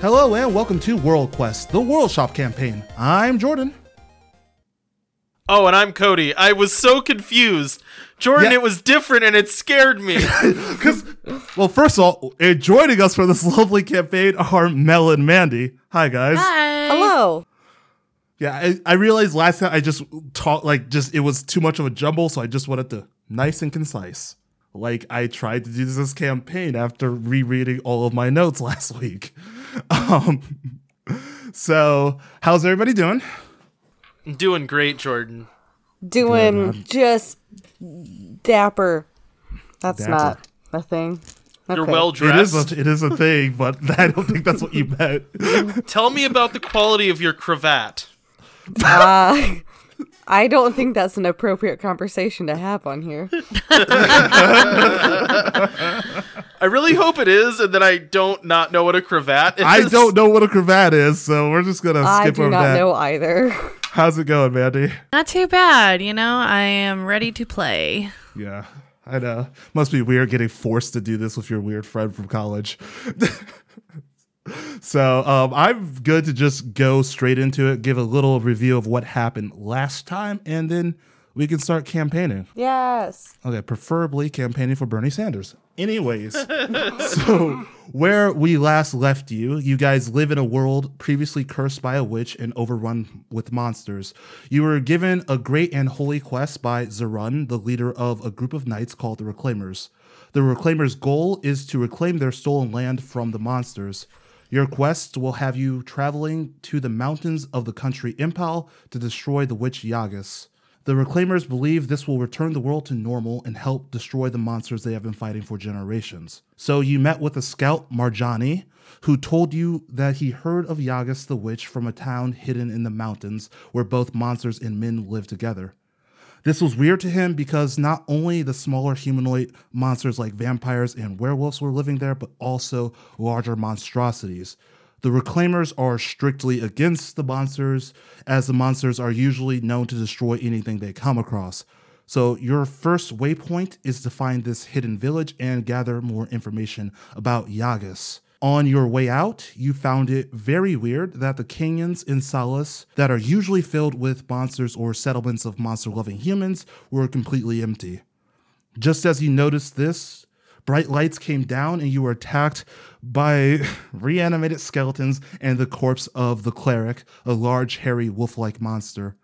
Hello and welcome to World Quest, the World Shop campaign. I'm Jordan. Oh, and I'm Cody. I was so confused. Jordan, Yeah. it was different and it scared me. Because, well, first of all, uh, joining us for this lovely campaign are Mel and Mandy. Hi, guys. Hi! Hello. Yeah, I, I realized last time I just taught, like, just it was too much of a jumble, so I just wanted to nice and concise. Like, I tried to do this campaign after rereading all of my notes last week. Um, so, how's everybody doing? Doing great, Jordan. Doing just dapper. That's Dapper. not a thing. You're Okay. well It is, dressed. a, it is a thing, but I don't think that's what you meant. Tell me about the quality of your cravat. Uh, I don't think that's an appropriate conversation to have on here. I really hope it is, and that I don't not know what a cravat is. I don't know what a cravat is, so we're just gonna I skip over that. I do not that. know either. How's it going, Mandy? Not too bad, you know. I am ready to play. Yeah, I know. Must be weird getting forced to do this with your weird friend from college. so um, I'm good to just go straight into it, give a little review of what happened last time, and then we can start campaigning. Yes. Okay, preferably campaigning for Bernie Sanders. Anyways, so where we last left you, you guys live in a world previously cursed by a witch and overrun with monsters. You were given a great and holy quest by Zarun, the leader of a group of knights called the Reclaimers. The Reclaimers' goal is to reclaim their stolen land from the monsters. Your quest will have you traveling to the mountains of the country Impal to destroy the witch Yagas. The Reclaimers believe this will return the world to normal and help destroy the monsters they have been fighting for generations. So you met with a scout, Marjani, who told you that he heard of Yagas the witch from a town hidden in the mountains where both monsters and men live together. This was weird to him because not only the smaller humanoid monsters like vampires and werewolves were living there, but also larger monstrosities. The Reclaimers are strictly against the monsters, as the monsters are usually known to destroy anything they come across. So, your first waypoint is to find this hidden village and gather more information about Yagas. On your way out, you found it very weird that the canyons in Solace that are usually filled with monsters or settlements of monster loving humans were completely empty. Just as you noticed this, bright lights came down and you were attacked by reanimated skeletons and the corpse of the cleric, a large, hairy, wolf like monster.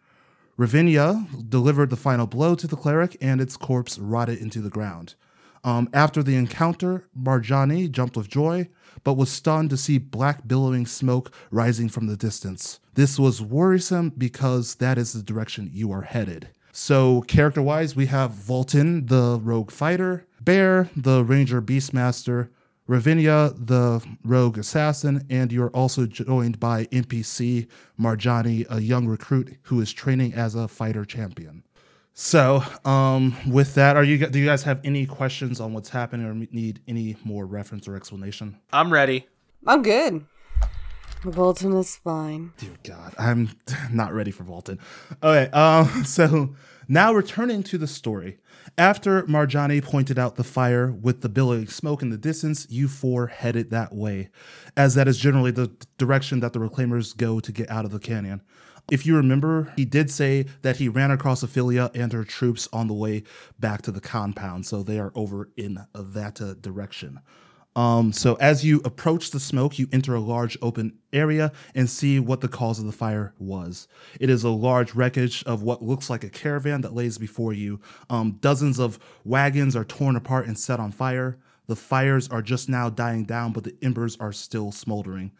Ravinia delivered the final blow to the cleric and its corpse rotted into the ground. Um, after the encounter, Marjani jumped with joy, but was stunned to see black billowing smoke rising from the distance. This was worrisome because that is the direction you are headed. So, character wise, we have Volton, the rogue fighter, Bear, the ranger beastmaster, Ravinia, the rogue assassin, and you're also joined by NPC Marjani, a young recruit who is training as a fighter champion. So, um, with that, are you do you guys have any questions on what's happening or need any more reference or explanation? I'm ready. I'm good. Volton is fine. Dear God, I'm not ready for Volton. Okay, um, so now returning to the story. After Marjani pointed out the fire with the billowing smoke in the distance, you four headed that way, as that is generally the direction that the Reclaimers go to get out of the canyon. If you remember, he did say that he ran across Ophelia and her troops on the way back to the compound, so they are over in that uh, direction. Um, so as you approach the smoke, you enter a large open area and see what the cause of the fire was. It is a large wreckage of what looks like a caravan that lays before you. Um, dozens of wagons are torn apart and set on fire. The fires are just now dying down, but the embers are still smoldering.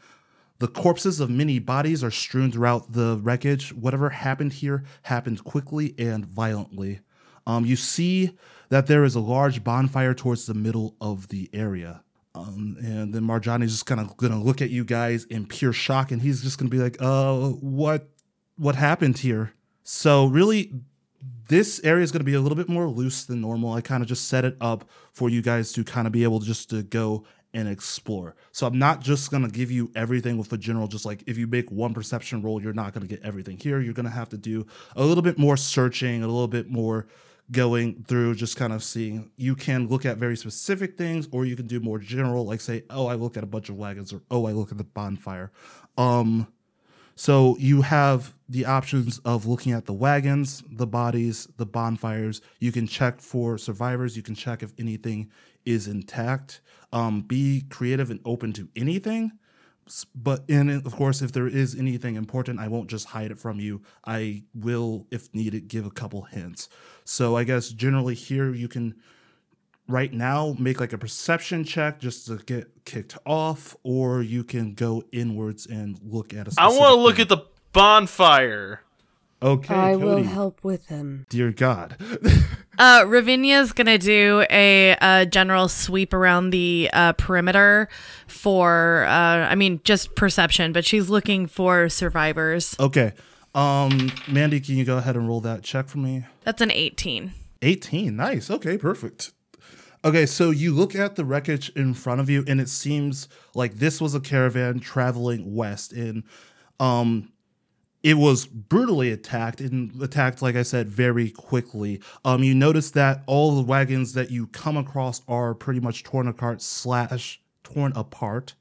The corpses of many bodies are strewn throughout the wreckage. Whatever happened here happened quickly and violently. Um, you see that there is a large bonfire towards the middle of the area. Um, and then Marjani's just kind of gonna look at you guys in pure shock, and he's just gonna be like, "Uh, what, what happened here?" So really, this area is gonna be a little bit more loose than normal. I kind of just set it up for you guys to kind of be able to just to go and explore. So I'm not just gonna give you everything with a general, just like if you make one perception roll, you're not gonna get everything here. You're gonna have to do a little bit more searching, a little bit more going through just kind of seeing you can look at very specific things or you can do more general like say oh i look at a bunch of wagons or oh i look at the bonfire um so you have the options of looking at the wagons the bodies the bonfires you can check for survivors you can check if anything is intact um be creative and open to anything but and of course if there is anything important i won't just hide it from you i will if needed give a couple hints so i guess generally here you can right now make like a perception check just to get kicked off or you can go inwards and look at a I want to look thing. at the bonfire. okay I will help with him. dear god Uh, Ravinia's gonna do a, uh general sweep around the uh, perimeter for, uh, I mean, just perception, but she's looking for survivors. okay um mandy can you go ahead and roll that check for me That's an 18. 18 nice okay perfect okay so you look at the wreckage in front of you and it seems like this was a caravan traveling west and um it was brutally attacked and attacked like i said very quickly um you notice that all the wagons that you come across are pretty much torn apart slash torn apart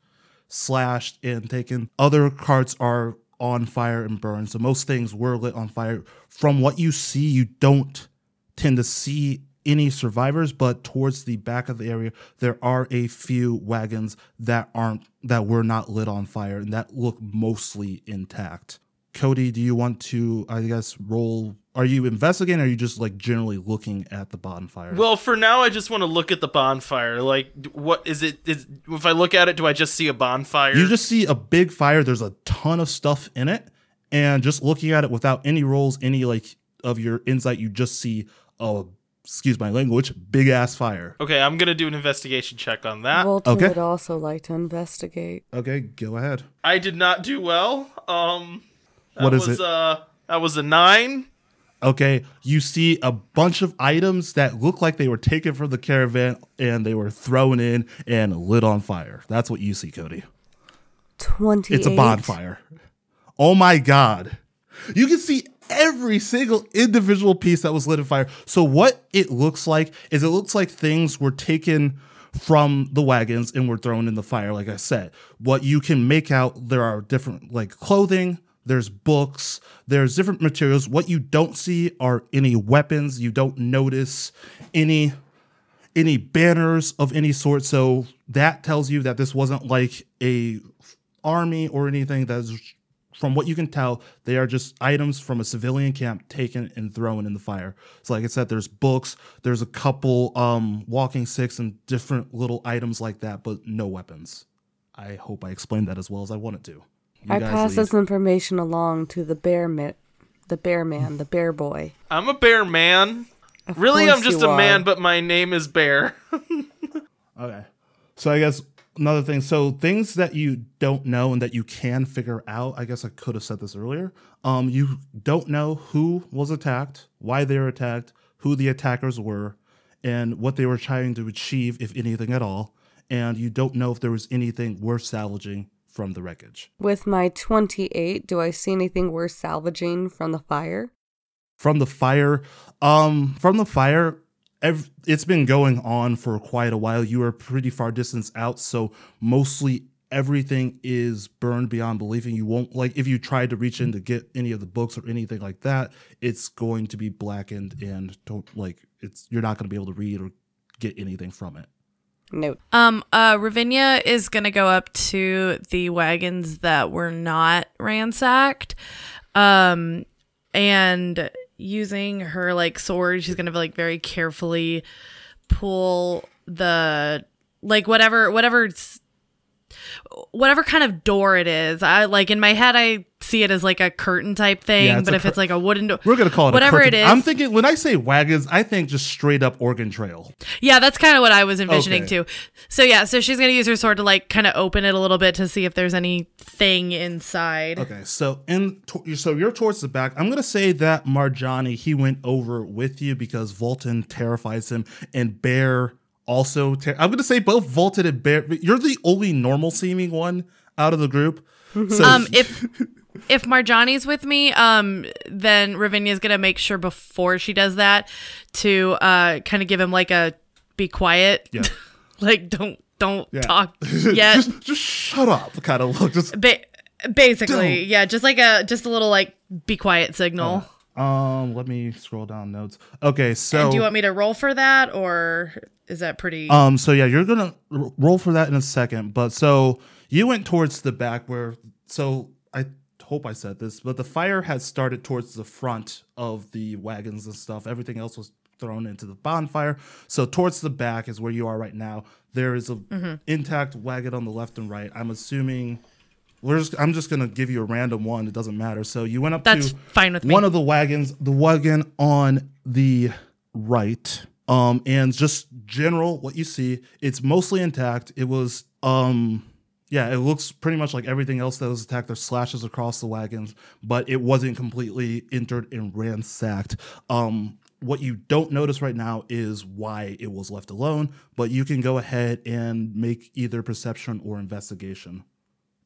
slashed and taken. Other carts are on fire and burned. So most things were lit on fire. From what you see, you don't tend to see any survivors, but towards the back of the area, there are a few wagons that aren't that were not lit on fire and that look mostly intact. Cody, do you want to, I guess, roll? Are you investigating? Or are you just like generally looking at the bonfire? Well, for now, I just want to look at the bonfire. Like, what is it? Is if I look at it, do I just see a bonfire? You just see a big fire. There's a ton of stuff in it, and just looking at it without any rolls, any like of your insight, you just see a excuse my language, big ass fire. okay. I'm gonna do an investigation check on that. Volton okay. would also like to investigate. Okay, go ahead. I did not do well. Um, that What is was, it? Uh, that was a nine. Okay, you see a bunch of items that look like they were taken from the caravan and they were thrown in and lit on fire. That's what you see, Cody. 28. It's a bonfire. Oh my god. You can see every single individual piece that was lit on fire. So what it looks like is it looks like things were taken from the wagons and were thrown in the fire like I said. What you can make out there are different like clothing, there's books, there's different materials. What you don't see are any weapons. You don't notice any any banners of any sort. So that tells you that this wasn't like a army or anything. That's from what you can tell, they are just items from a civilian camp taken and thrown in the fire. So like I said, there's books, there's a couple um walking sticks and different little items like that, but no weapons. I hope I explained that as well as I wanted to. You I pass leave. this information along to the bear mi- the bear man, the bear boy. I'm a bear man. Of Really, I'm just you a man, but my name is Bear. Okay. So I guess another thing. So things that you don't know and that you can figure out. I guess I could have said this earlier. Um, you don't know who was attacked, why they were attacked, who the attackers were, and what they were trying to achieve, if anything at all. And you don't know if there was anything worth salvaging from the wreckage. With my 28, do I see anything worth salvaging from the fire? From the fire, um, from the fire, ev- it's been going on for quite a while. You are pretty far distance out, so mostly everything is burned beyond believing. You won't like if you try to reach in to get any of the books or anything like that, it's going to be blackened and don't like it's you're not going to be able to read or get anything from it. No. Um, uh, Ravinia is gonna go up to the wagons that were not ransacked, um, and using her like sword, she's gonna like very carefully pull the like whatever whatever whatever kind of door it is. I like in my head, I see it as like a curtain type thing, Yeah, but if cur- it's like a wooden door, We're gonna call it whatever a it is. I'm thinking when I say wagons, I think just straight up Oregon Trail. Yeah, that's kind of what I was envisioning Okay. too. So yeah, so she's gonna use her sword to like kind of open it a little bit to see if there's anything inside. Okay, so in to- so you're towards the back. I'm gonna say that Marjani he went over with you because Volton terrifies him, and Bear also. Ter- I'm gonna say both Volton and Bear. You're the only normal seeming one out of the group. So Um, if if Marjani's with me, um, then Ravinia's gonna make sure before she does that to uh kind of give him like a be quiet, Yeah. like don't don't Yeah. talk yet. just, just shut up kind of look. Just ba- basically, Don't. yeah, just like a just a little like be quiet signal. um, let me scroll down notes. Okay, so and do you want me to roll for that, or is that pretty? Um, so yeah, you're gonna r- roll for that in a second. But so you went towards the back where. So hope I said this, but the fire had started towards the front of the wagons and stuff. Everything else was thrown into the bonfire. So towards the back is where you are right now. There is a Mm-hmm. intact wagon on the left and right. I'm assuming. We're just, I'm just gonna give you a random one. It doesn't matter. So you went up That's to fine with me. one of the wagons, the wagon on the right. Um, and just general what you see, it's mostly intact. It was um yeah, it looks pretty much like everything else that was attacked. There's slashes across the wagons, but it wasn't completely entered and ransacked. Um, what you don't notice right now is why it was left alone, but you can go ahead and make either perception or investigation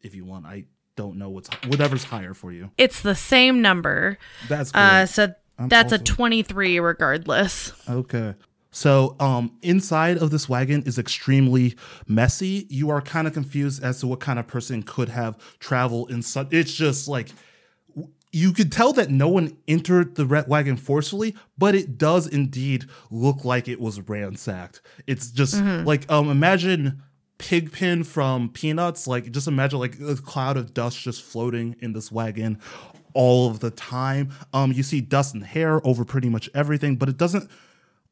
if you want. I don't know what's whatever's higher for you. it's the same number. That's great. Uh, so I'm that's a twenty-three regardless. Okay. So, um, inside of this wagon is extremely messy. You are kind of confused as to what kind of person could have traveled in such. It's just like you could tell that no one entered the red wagon forcefully, but it does indeed look like it was ransacked. It's just like um, imagine Pigpen from Peanuts. Like, just imagine like a cloud of dust just floating in this wagon all of the time. Um, you see dust and hair over pretty much everything, but it doesn't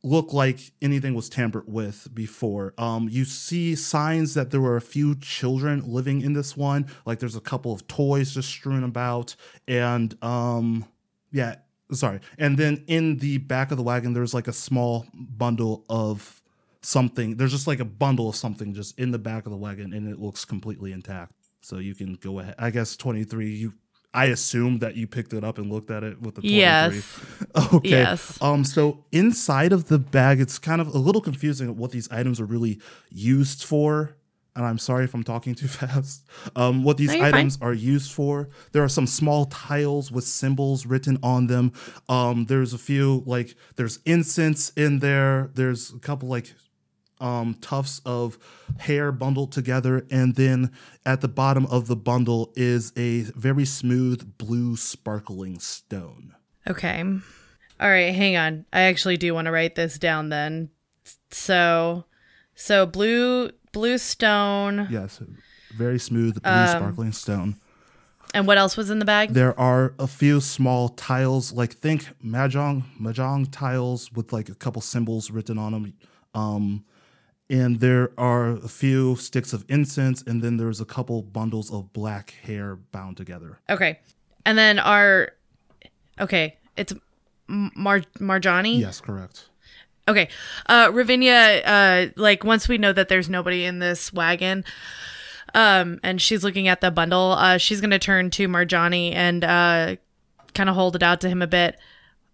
look like anything was tampered with before. Um, you see signs that there were a few children living in this one. Like there's a couple of toys just strewn about, and um, yeah, sorry. And then in the back of the wagon, there's like a small bundle of something. There's just like a bundle of something just in the back of the wagon, and it looks completely intact. So you can go ahead. I guess 23. You. I assume that you picked it up and looked at it with the 23. Yes. Okay. Yes. Um. So inside of the bag, it's kind of a little confusing what these items are really used for. And I'm sorry if I'm talking too fast. Um, what these No, you're fine. items are used for. There are some small tiles with symbols written on them. Um, there's a few like there's incense in there. There's a couple like um, tufts of hair bundled together, and then at the bottom of the bundle is a very smooth blue sparkling stone. Okay. All right, hang on. I actually do want to write this down then. So so blue blue stone Yes, very smooth blue Um, sparkling stone. and what else was in the bag? There are a few small tiles, like think mahjong mahjong tiles with like a couple symbols written on them. Um, and there are a few sticks of incense, and then there's a couple bundles of black hair bound together. Okay. And then our Okay, it's Mar Marjani? Yes, correct. Okay. Uh Ravinia uh like once we know that there's nobody in this wagon um and she's looking at the bundle, uh she's going to turn to Marjani and uh kind of hold it out to him a bit.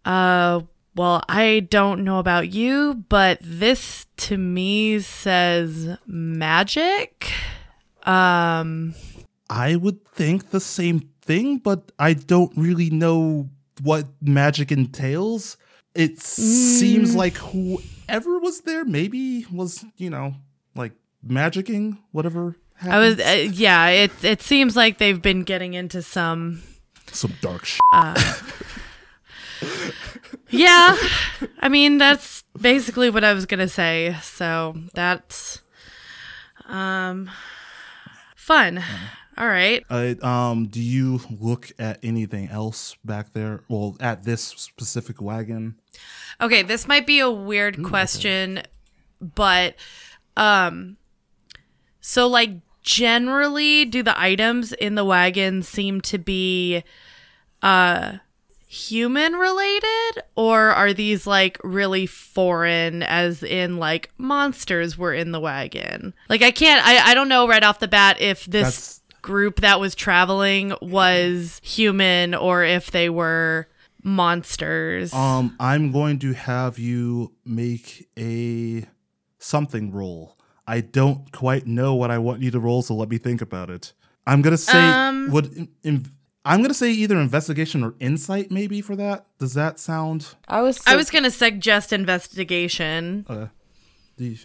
Uh well, I don't know about you, but this to me says magic. Um I would think the same thing, but I don't really know what magic entails. It seems like whoever was there maybe was, you know, like magicking whatever happened. I was uh, yeah, it it seems like they've been getting into some some dark shit. Yeah. I mean, that's basically what I was going to say. So, that's um fun. All right. Uh, um, do you look at anything else back there? Well, at this specific wagon. Okay, this might be a weird question, but um so like generally do the items in the wagon seem to be uh human related or are these like really foreign as in like monsters were in the wagon? Like I can't I I don't know right off the bat if this That's- group that was traveling was human or if they were monsters. Um, I'm going to have you make a something roll. I don't quite know what I want you to roll, so let me think about it. I'm gonna say Um, would in, in- I'm gonna say either investigation or insight, maybe for that. Does that sound? I was. I was gonna suggest investigation. Uh, the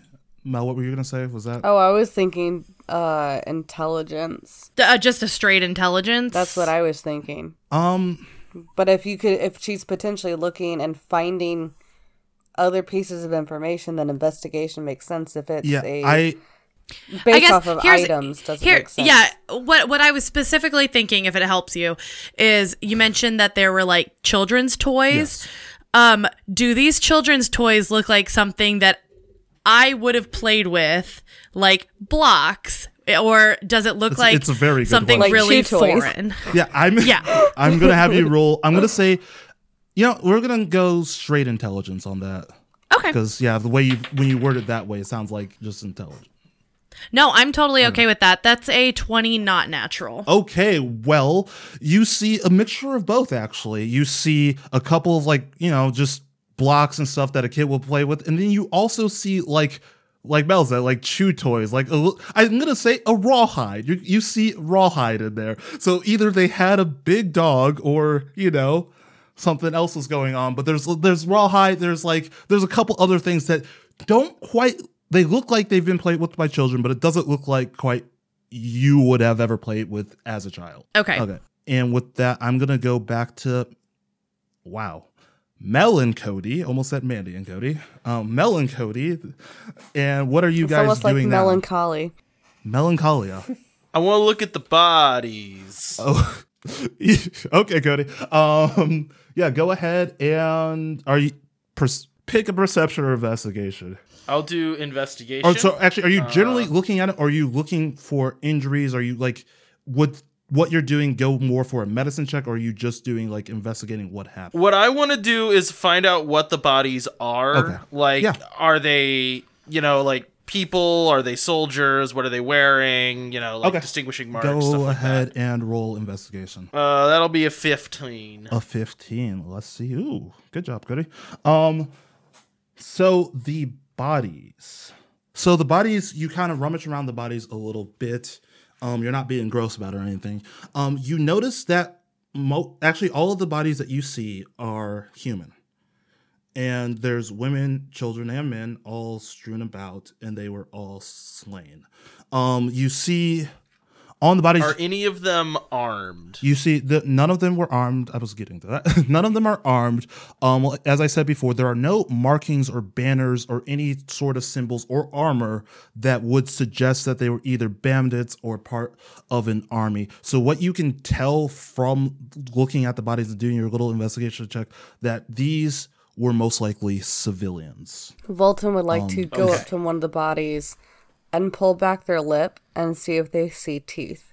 Mel, what were you gonna say? Was that? Oh, I was thinking uh intelligence. Uh, just a straight intelligence. That's what I was thinking. Um, But if you could, if she's potentially looking and finding other pieces of information, then investigation makes sense. If it's yeah, a I based off of items, doesn't here, make sense. Yeah, what what I was specifically thinking, if it helps you, is you mentioned that there were like children's toys. Yes. Um, do these children's toys look like something that I would have played with, like blocks, or does it look It's- like it's a very good something. Like really foreign? yeah, I'm Yeah. I'm gonna have you roll. I'm gonna say, you know, we're gonna go straight intelligence on that Okay. because yeah, the way you when you word it that way, it sounds like just intelligent. No, I'm totally okay with that. That's a 20 not natural. Okay, well, you see a mixture of both actually. You see a couple of like, you know, just blocks and stuff that a kid will play with, and then you also see like like Mel said, like chew toys, like I'm gonna say a rawhide. You you see rawhide in there. So either they had a big dog or, you know, something else was going on. But there's there's rawhide, there's like there's a couple other things that don't quite they look like they've been played with by children, but it doesn't look like quite you would have ever played with as a child. Okay. Okay. And with that, I'm gonna go back to wow. Mel and Cody, almost said Mandy and Cody. Um, Mel and Cody. And what are you it's guys almost like doing now? melancholy. Melancholia. I want to look at the bodies. oh, okay, Cody. Um, yeah, go ahead and are you pers- pick a perception or investigation? I'll do investigation. Or so actually, are you generally Uh, looking at it? Or are you looking for injuries? Are you like would what you're doing go more for a medicine check, or are you just doing like investigating what happened? What I want to do is find out what the bodies are. Okay. Like, Yeah. are they, you know, like people? Are they soldiers? What are they wearing? You know, like Okay. distinguishing marks. stuff Go like ahead and roll investigation. Uh, that'll be a fifteen. A 15. Let's see. Ooh, good job, Cody. Um, so the bodies. So the bodies, you kind of rummage around the bodies a little bit. Um, you're not being gross about it or anything. Um, you notice that mo- actually all of the bodies that you see are human. And there's women, children, and men all strewn about, and they were all slain. Um, you see on the bodies. Are any of them armed? You see, the, none of them were armed. I was getting to that. none of them are armed. Um, as I said before, there are no markings or banners or any sort of symbols or armor that would suggest that they were either bandits or part of an army. So, what you can tell from looking at the bodies and doing your little investigation check that these were most likely civilians. Volton would like to go okay. up to one of the bodies and pull back their lip and see if they see teeth.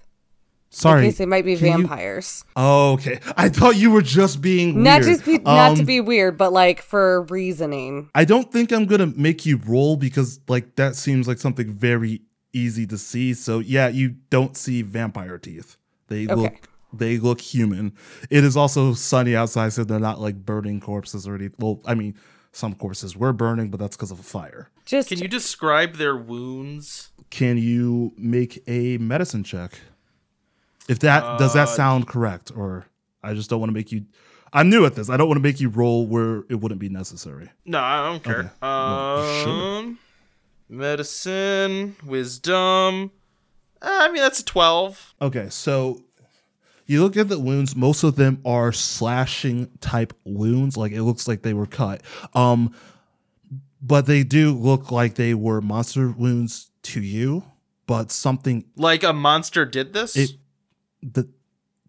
Sorry, In case they might be can you- vampires. Oh, okay. I thought you were just being Not weird. just be, not to Um, be weird, but like for reasoning. I don't think I'm gonna make you roll because like that seems like something very easy to see. So yeah, you don't see vampire teeth. They Okay. look they look human. It is also sunny outside, so they're not like burning corpses or anything. Well, I mean, some corpses were burning, but that's because of a fire. Just Can you describe their wounds? Can you make a medicine check? If that does that Uh, sound correct, or I just don't want to make you. I'm new at this. I don't want to make you roll where it wouldn't be necessary. No, I don't care. Okay. Well, sure. Um, medicine, wisdom. Uh, I mean, that's a twelve. Okay, so you look at the wounds, most of them are slashing type wounds, like it looks like they were cut. Um but they do look like they were monster wounds to you, but something Like a monster did this. it that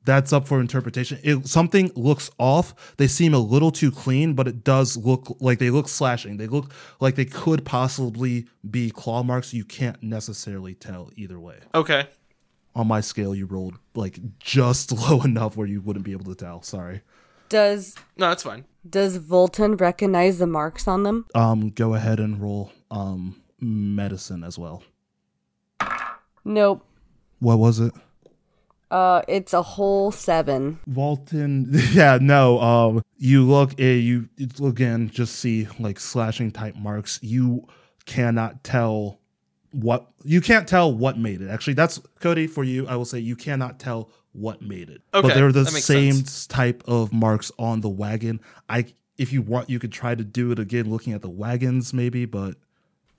that's up for interpretation. It, something looks off. They seem a little too clean, but it does look like they look slashing. They look like they could possibly be claw marks. You can't necessarily tell either way okay. on my scale you rolled like just low enough where you wouldn't be able to tell sorry does No, that's fine. does Volton recognize the marks on them? um go ahead and roll um medicine as well Nope. what was it Uh, it's a whole seven. Volton yeah no um you look uh, you you again just see like slashing type marks you cannot tell what you can't tell what made it. Actually, that's Cody for you. I will say you cannot tell what made it. Okay, but Okay, they're the same sense. type of marks on the wagon. I if you want you could try to do it again looking at the wagons maybe, but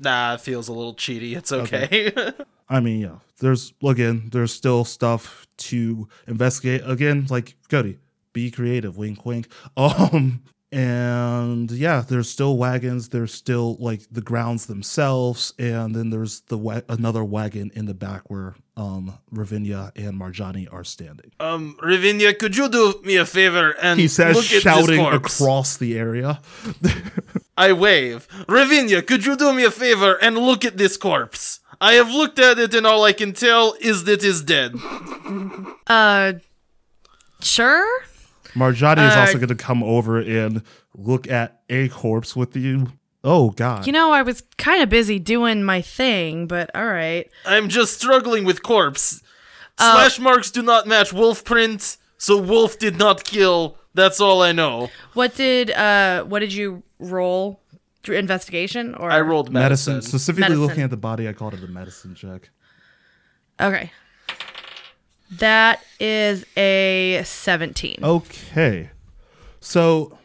Nah, it feels a little cheaty. It's okay. I mean, yeah, there's again, there's still stuff to investigate. Again, like Cody, be creative, wink, wink. Um, and yeah, there's still wagons. There's still like the grounds themselves, and then there's the wa- another wagon in the back where um Ravinia and Marjani are standing. um, Ravinia, could you do me a favor and He says, look at shouting this across the area. I wave. Ravinia, could you do me a favor and look at this corpse? I have looked at it and all I can tell is that it's dead. Uh, sure. Marjani is Uh, also going to come over and look at a corpse with you. Oh God! You know, I was kind of busy doing my thing, but all right. I'm just struggling with corpse. Uh, Slash marks do not match wolf print, so wolf did not kill. That's all I know. What did uh what did you roll? Through Investigation or I rolled medicine. medicine. Specifically Medicine. looking at the body, I called it a medicine check. Okay. That is a 17. Okay. So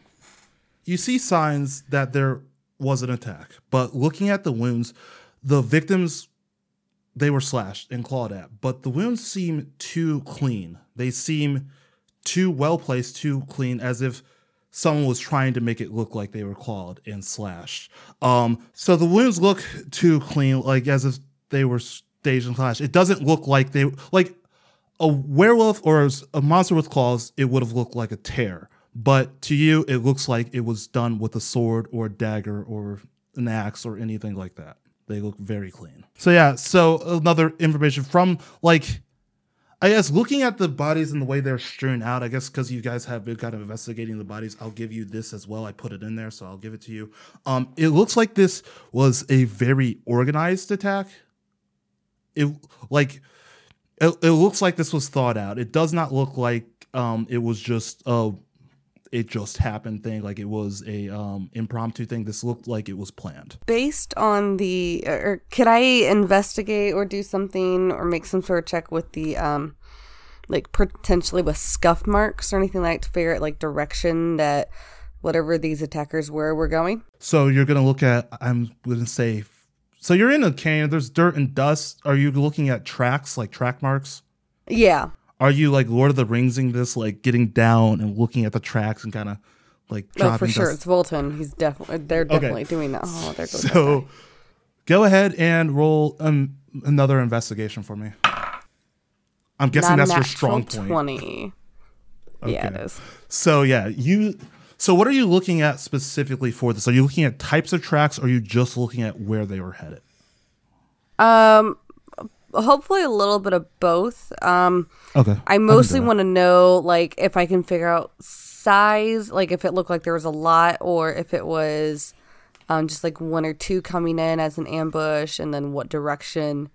you see signs that there was an attack, but looking at the wounds, the victims they were slashed and clawed at, but the wounds seem too clean. They seem too well placed, too clean, as if someone was trying to make it look like they were clawed and slashed. Um, so the wounds look too clean, like as if they were staged and slashed. It doesn't look like they like a werewolf or a monster with claws, it would have looked like a tear. But to you, it looks like it was done with a sword or a dagger or an axe or anything like that. They look very clean. So yeah, so another information from like I guess looking at the bodies and the way they're strewn out, I guess because you guys have been kind of investigating the bodies, I'll give you this as well. I put it in there, so I'll give it to you. Um, it looks like this was a very organized attack. It like it, it looks like this was thought out. It does not look like um it was just a it just happened thing, like it was a um impromptu thing. This looked like it was planned. Based on the, or could I investigate or do something or make some sort of check with the, um, like potentially with scuff marks or anything like to figure out like direction that whatever these attackers were were going? So you're gonna look at I'm gonna say so you're in a canyon, there's dirt and dust. Are you looking at tracks, like track marks? Yeah. Are you like Lord of the Ringsing this, like getting down and looking at the tracks and kind of like No, dropping for sure. dust? It's Volton. He's definitely, they're definitely doing that. Oh, there goes that So go ahead and roll um, another investigation for me. I'm guessing that's your strong point. 20. Yeah, it is. So yeah, you. So what are you looking at specifically for this? Are you looking at types of tracks? Or are you just looking at where they were headed? Um, hopefully a little bit of both. Um, Okay. I mostly want to know like if I can figure out size, like if it looked like there was a lot, or if it was um, just like one or two coming in as an ambush, and then what direction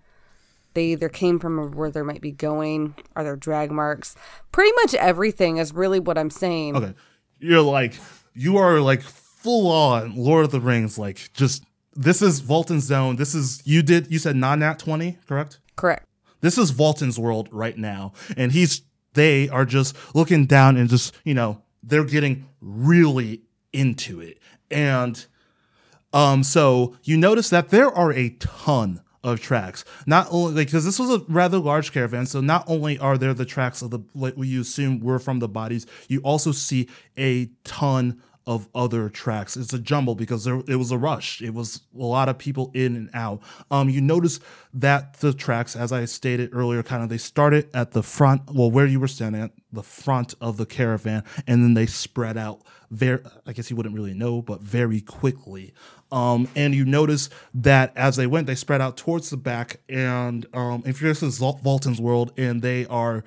they either came from or where they might be going. Are there drag marks? Pretty much everything is really what I'm saying. Okay. You're like you are like full on Lord of the Rings. Like just this is Volton's zone. This is you did you said non nat twenty correct? Correct. This is Volton's world right now, and he's they are just looking down and just you know they're getting really into it, and um so you notice that there are a ton of tracks. Not only because this was a rather large caravan, so not only are there the tracks of the like you assume were from the bodies, you also see a ton of other tracks. It's a jumble because there it was a rush. It was a lot of people in and out. Um, you notice that the tracks, as I stated earlier, kind of they started at the front, well, where you were standing at the front of the caravan, and then they spread out very. I guess you wouldn't really know, but very quickly. Um, and you notice that as they went, they spread out towards the back. And um, if you're this is world, and they are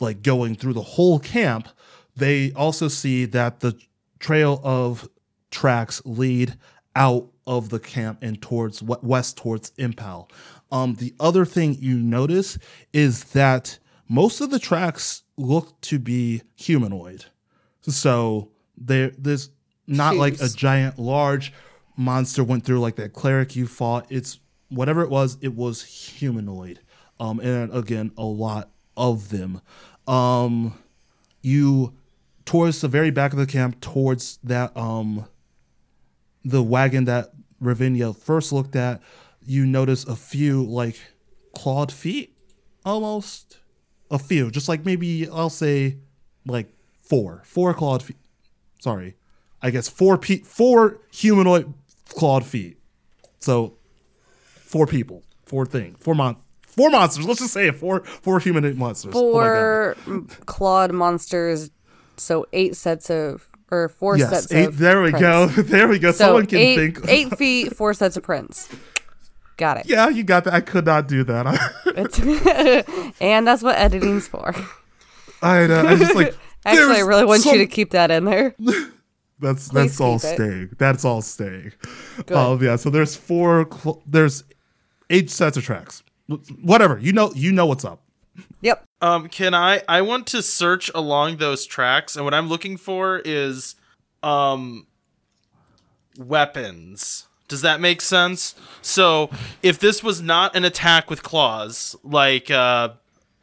like going through the whole camp, they also see that the trail of tracks lead out of the camp and towards west towards Impal. Um, the other thing you notice is that most of the tracks look to be humanoid. So there, there's not like a giant, large monster went through like that cleric you fought. It's whatever it was, it was humanoid. Um, and again, a lot of them. Um, you towards the very back of the camp, towards that um, the wagon that Ravinia first looked at, you notice a few like clawed feet, almost a few, just like maybe I'll say like four, four clawed feet. Sorry, I guess four pe- four humanoid clawed feet. So four people, four thing, four mon, four monsters. Let's just say it, four four humanoid monsters. Oh. Four clawed monsters, so eight sets of or four Yes, sets eight. of There we prints. go. There we go. So Someone can eight, think. eight feet, four sets of prints. Got it. Yeah, you got that. I could not do that. And that's what editing's for. I know. I just like. Actually, I really want some- you to keep that in there. That's Please that's all keep it. staying. That's all staying. Good. Um, yeah. So there's four. Cl- there's eight sets of tracks. Whatever. You know. You know what's up. Yep. Um, can I? I want to search along those tracks, and what I'm looking for is, um, weapons. Does that make sense? So, if this was not an attack with claws, like, uh,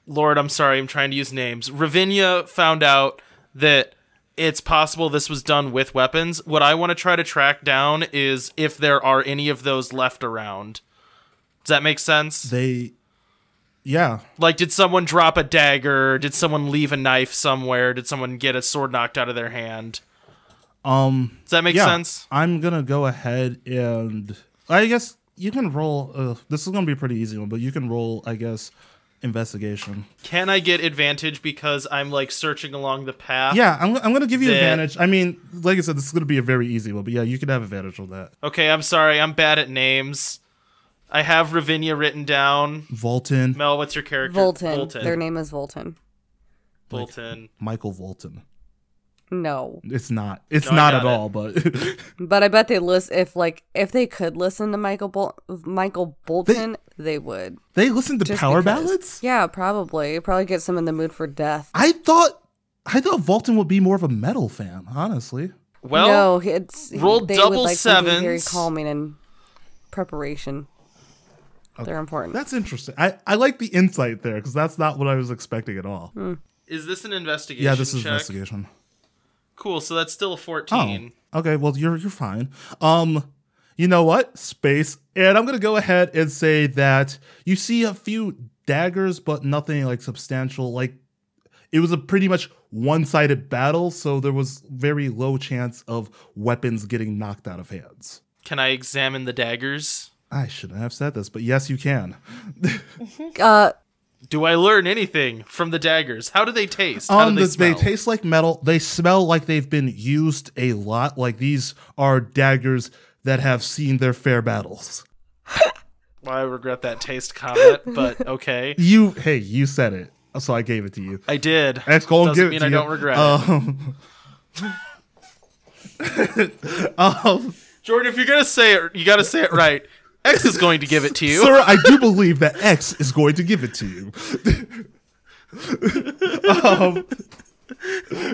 Lord, I'm sorry, I'm trying to use names. Ravinia found out that it's possible this was done with weapons. What I want to try to track down is if there are any of those left around. Does that make sense? They. Yeah. Like, did someone drop a dagger? Did someone leave a knife somewhere? Did someone get a sword knocked out of their hand? Um. Does that make yeah. sense? I'm gonna go ahead and I guess you can roll. Uh, this is gonna be a pretty easy one, but you can roll. I guess investigation. Can I get advantage because I'm like searching along the path? Yeah, I'm, I'm gonna give you That- advantage. I mean, like I said, this is gonna be a very easy one, but yeah, you can have advantage on that. Okay, I'm sorry. I'm bad at names. I have Ravinia written down. Volton, Mel, what's your character? Volton. Volton. Their name is Volton. Volton. Michael Volton. No, It's not. It's No, not at it. all. But but I bet they list if like if they could listen to Michael Bol- Michael Bolton, they, would. they listen to Just power because. ballads. Yeah, probably. Probably get some in the mood for death. I thought, I thought Volton would be more of a metal fan. Honestly, Well, no, it's roll they double would like something very calming and preparation. They're important. that's interesting. I I like the insight there because that's not what I was expecting at all. Hmm. is this an investigation? Yeah, this is check? investigation. Cool. So that's still a 14. Oh, 14. okay. Well, you're you're fine. Um, you know what? Space, and I'm gonna go ahead and say that you see a few daggers, but nothing like substantial. Like it was a pretty much one-sided battle, so there was very low chance of weapons getting knocked out of hands. Can I examine the daggers? I shouldn't have said this, but yes, you can. Uh, Do I learn anything from the daggers? How do they taste? How Um, do they the- they, taste like metal. They smell like they've been used a lot. Like these are daggers that have seen their fair battles. Well, I regret that taste comment, but okay. You, hey, you said it, so I gave it to you. I did. That's and Doesn't it mean I you. don't regret it. Um, um, Jordan, if you're gonna say it, you gotta say it right. X is going to give it to you. sir, I do believe that X is going to give it to you. um,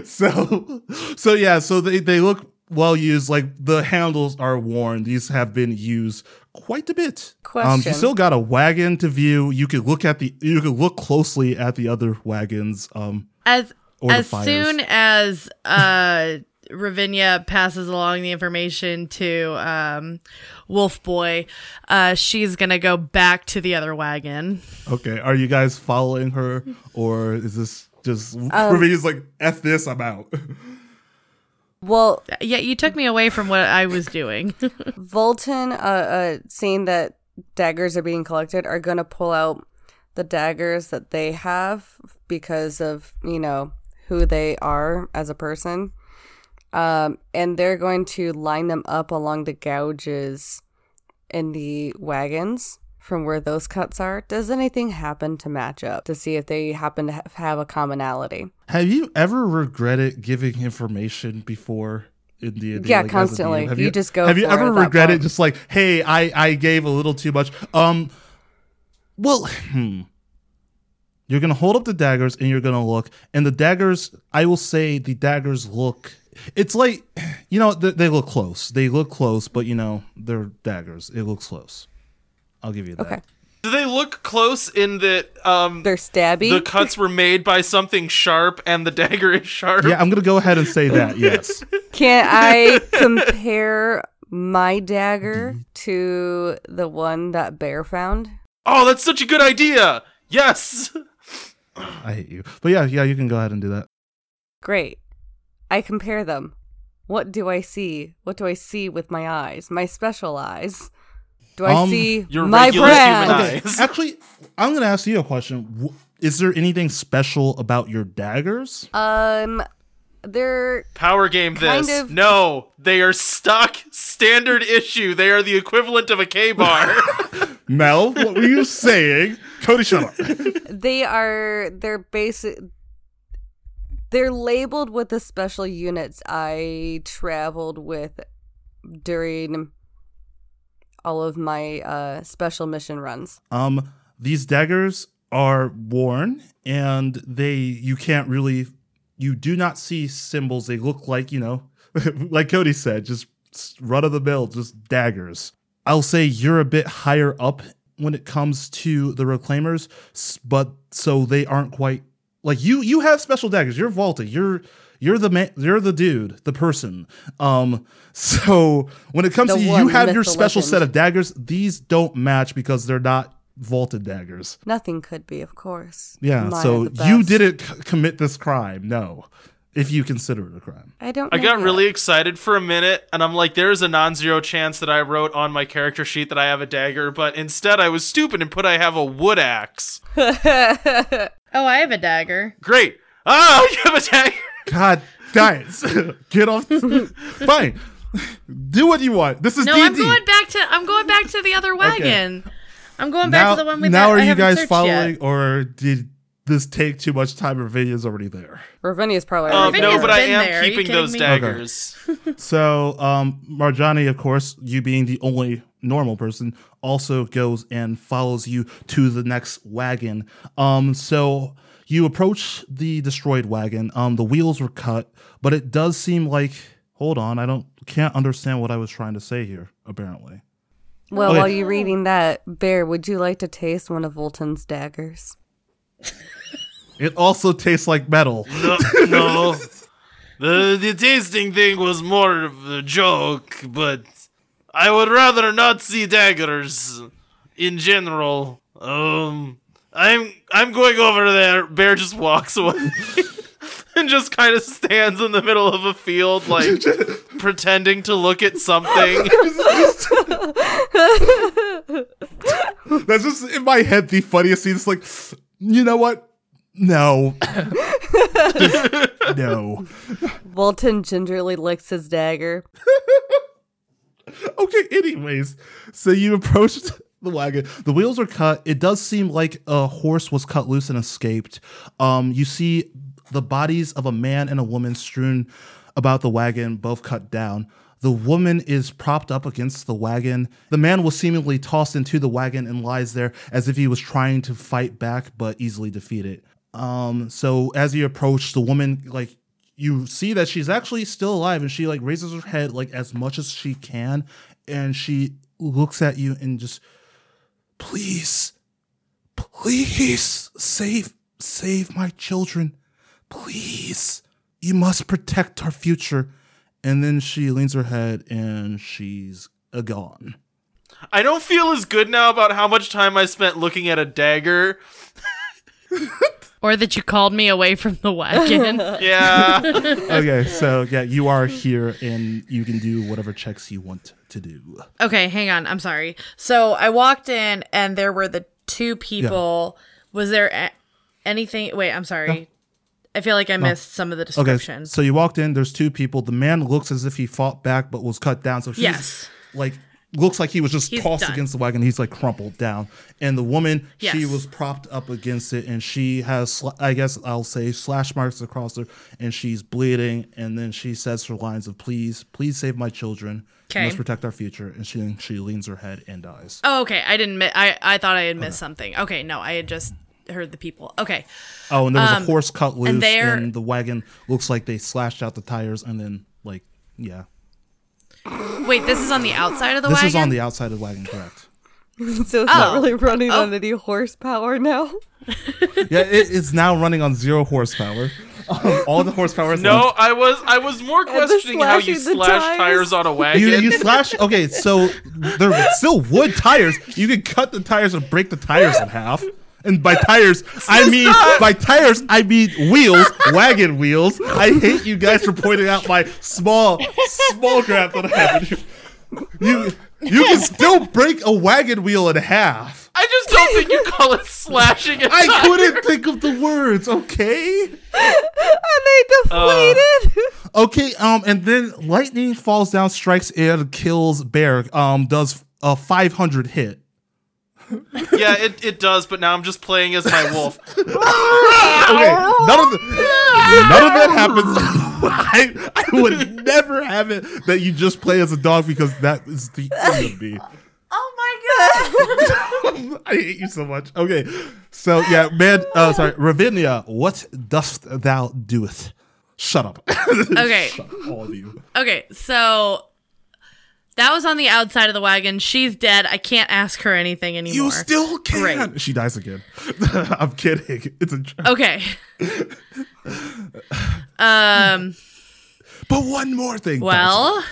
so, so yeah, so they they look well used. Like the handles are worn. These have been used quite a bit. Um, you still got a wagon to view. You could look at the. You could look closely at the other wagons. Um, As Or the as fires. soon as uh Ravinia passes along the information to um Wolf Boy, uh she's gonna go back to the other wagon. okay, are you guys following her, or is this just Um, Ravinia's like f this? I'm out. well, Yeah, you took me away from what I was doing. Volton, uh, uh, seeing that daggers are being collected, are going to pull out the daggers that they have because of, you know, who they are as a person. Um, and they're going to line them up along the gouges in the wagons from where those cuts are. Does anything happen to match up to see if they happen to have a commonality? Have you ever regretted giving information before in D&D? Yeah, like, constantly. Have You just go Have you ever regretted just like, hey, I I gave a little too much? Um, well, hmm. You're gonna hold up the daggers and you're gonna look, and the daggers. I will say the daggers look. It's like, you know, they, they look close. They look close, but you know, they're daggers. It looks close. I'll give you that. Okay. Do they look close in that um, They're stabby. the cuts were made by something sharp and the dagger is sharp? Yeah, I'm gonna go ahead and say that. Yes. Can I compare my dagger to the one that Bear found? Oh, that's such a good idea. Yes. I hate you. But yeah, yeah, you can go ahead and do that. Great. I compare them. What do I see? What do I see with my eyes? My special eyes. Do I Um, see Your my regular brand? Okay, actually, I'm gonna ask you a question. Is there anything special about your daggers? Um, they're Power game Kind this. of- No, they are stock standard issue. They are the equivalent of a K bar. Mel, what were you saying? Cody, shut up. they are they're basic. They're labeled with the special units I traveled with during all of my uh, special mission runs. Um, these daggers are worn, and they you can't really you do not see symbols. They look like you know, like Cody said, just run of the mill, just daggers. I'll say you're a bit higher up when it comes to the reclaimers, but so they aren't quite like you. You have special daggers. You're vaulted. You're you're the man. You're the dude, the person. Um, so when it comes The to you, you have your special legend. set of daggers. These don't match because they're not vaulted daggers. Nothing could be, of course. Yeah, Mine so you didn't c- commit this crime. No, if you consider it a crime. I don't. I got yet. really excited for a minute, and I'm like, there's a non zero chance that I wrote on my character sheet that I have a dagger, but instead I was stupid and put I have a wood axe. Oh, I have a dagger. Great. Oh, you have a dagger. God, guys, get off. Fine, do what you want. This is No, D&D. I'm going back to I'm going back to the other wagon. I'm going back now, to the one we now that are I you guys following, Yet. or did this take too much time? Ravinia's already there. Ravinia's probably. Um, already no, Ravinia's but. I am there. Keeping those me? daggers. So, um, Marjani, of course, you being the only normal person, also goes and follows you to the next wagon. Um, so you approach the destroyed wagon. Um, the wheels were cut, but it does seem like. Hold on, I don't can't understand what I was trying to say here. Apparently, Well, Okay. while you're reading that, Bear, would you like to taste one of Volton's daggers? it also tastes like metal. No, no. The, the tasting thing was more of a joke, but I would rather not see daggers in general. Um, I'm I'm going over there. Bear just walks away and just kind of stands in the middle of a field, like pretending to look at something. That's just in my head the funniest scene. It's like, you know what? No, no. Volton gingerly licks his dagger. okay anyways. So you approached the wagon. The wheels are cut. It does seem like a horse was cut loose and escaped. Um you see the bodies of a man and a woman strewn about the wagon both cut down. The woman is propped up against the wagon. The man was seemingly tossed into the wagon and lies there as if he was trying to fight back but easily defeated. Um so as you approach the woman like you see that she's actually still alive and she like raises her head like as much as she can and she looks at you and just please please save save my children. Please you must protect our future. And then she leans her head and she's gone. I don't feel as good now about how much time I spent looking at a dagger. Or that you called me away from the wagon. Yeah. okay so yeah you are here and you can do whatever checks you want to do okay, hang on. I'm sorry. So I walked in and there were the two people. Was there a- anything? Wait, I'm sorry. I feel like I missed some of the Okay, description. so you walked in. There's two people. The man looks as if he fought back, but was cut down. So he's Yes. like looks like he was just He's tossed done. against the wagon. He's like crumpled down. And the woman, she was propped up against it, and she has, I guess I'll say, slash marks across her, and she's bleeding. And then she says her lines of "Please, please save my children. Okay. Must protect our future." And she she leans her head and dies. Oh, okay. I didn't. Mi- I I thought I had missed something. Okay, no, I had just heard the people. Okay. Oh, and there was Um, a horse cut loose, and, they're- the wagon looks like they slashed out the tires, and then like yeah. Wait, this is on the outside of the wagon? This wagon. is on the outside of the wagon, correct? so it's not Oh. really running Oh. on any horsepower now. Yeah, it is now running on zero horsepower. Um, all the horsepower is No, I was I was more questioning how you slash tires. tires on a wagon. You, you slash. Okay, so they're still wood tires. You can cut the tires and break the tires in half. And by tires, I mean by tires, I mean wheels, wagon wheels. I hate you guys for pointing out my small, small crap that I have. You, you can still break a wagon wheel in half. I just don't think you call it slashing a I tire. couldn't think of the words. Okay. and they deflated. Okay, um, and then lightning falls down, strikes and kills Bear. Um, does a 500 hit. Yeah, it, it does, but now I'm just playing as my wolf. Okay, none of the, none of that happens. I, I would never have it that you just play as a dog because that is the end of me. Oh my god. I hate you so much. Okay, so yeah, man. Uh, sorry, Ravinia, what dost thou doeth? Shut up. Okay. Shut up, all of you. Okay, so that was on the outside of the wagon. She's dead. I can't ask her anything anymore. You still can. Great. She dies again. I'm kidding. It's a joke. Okay. um But one more thing. Well,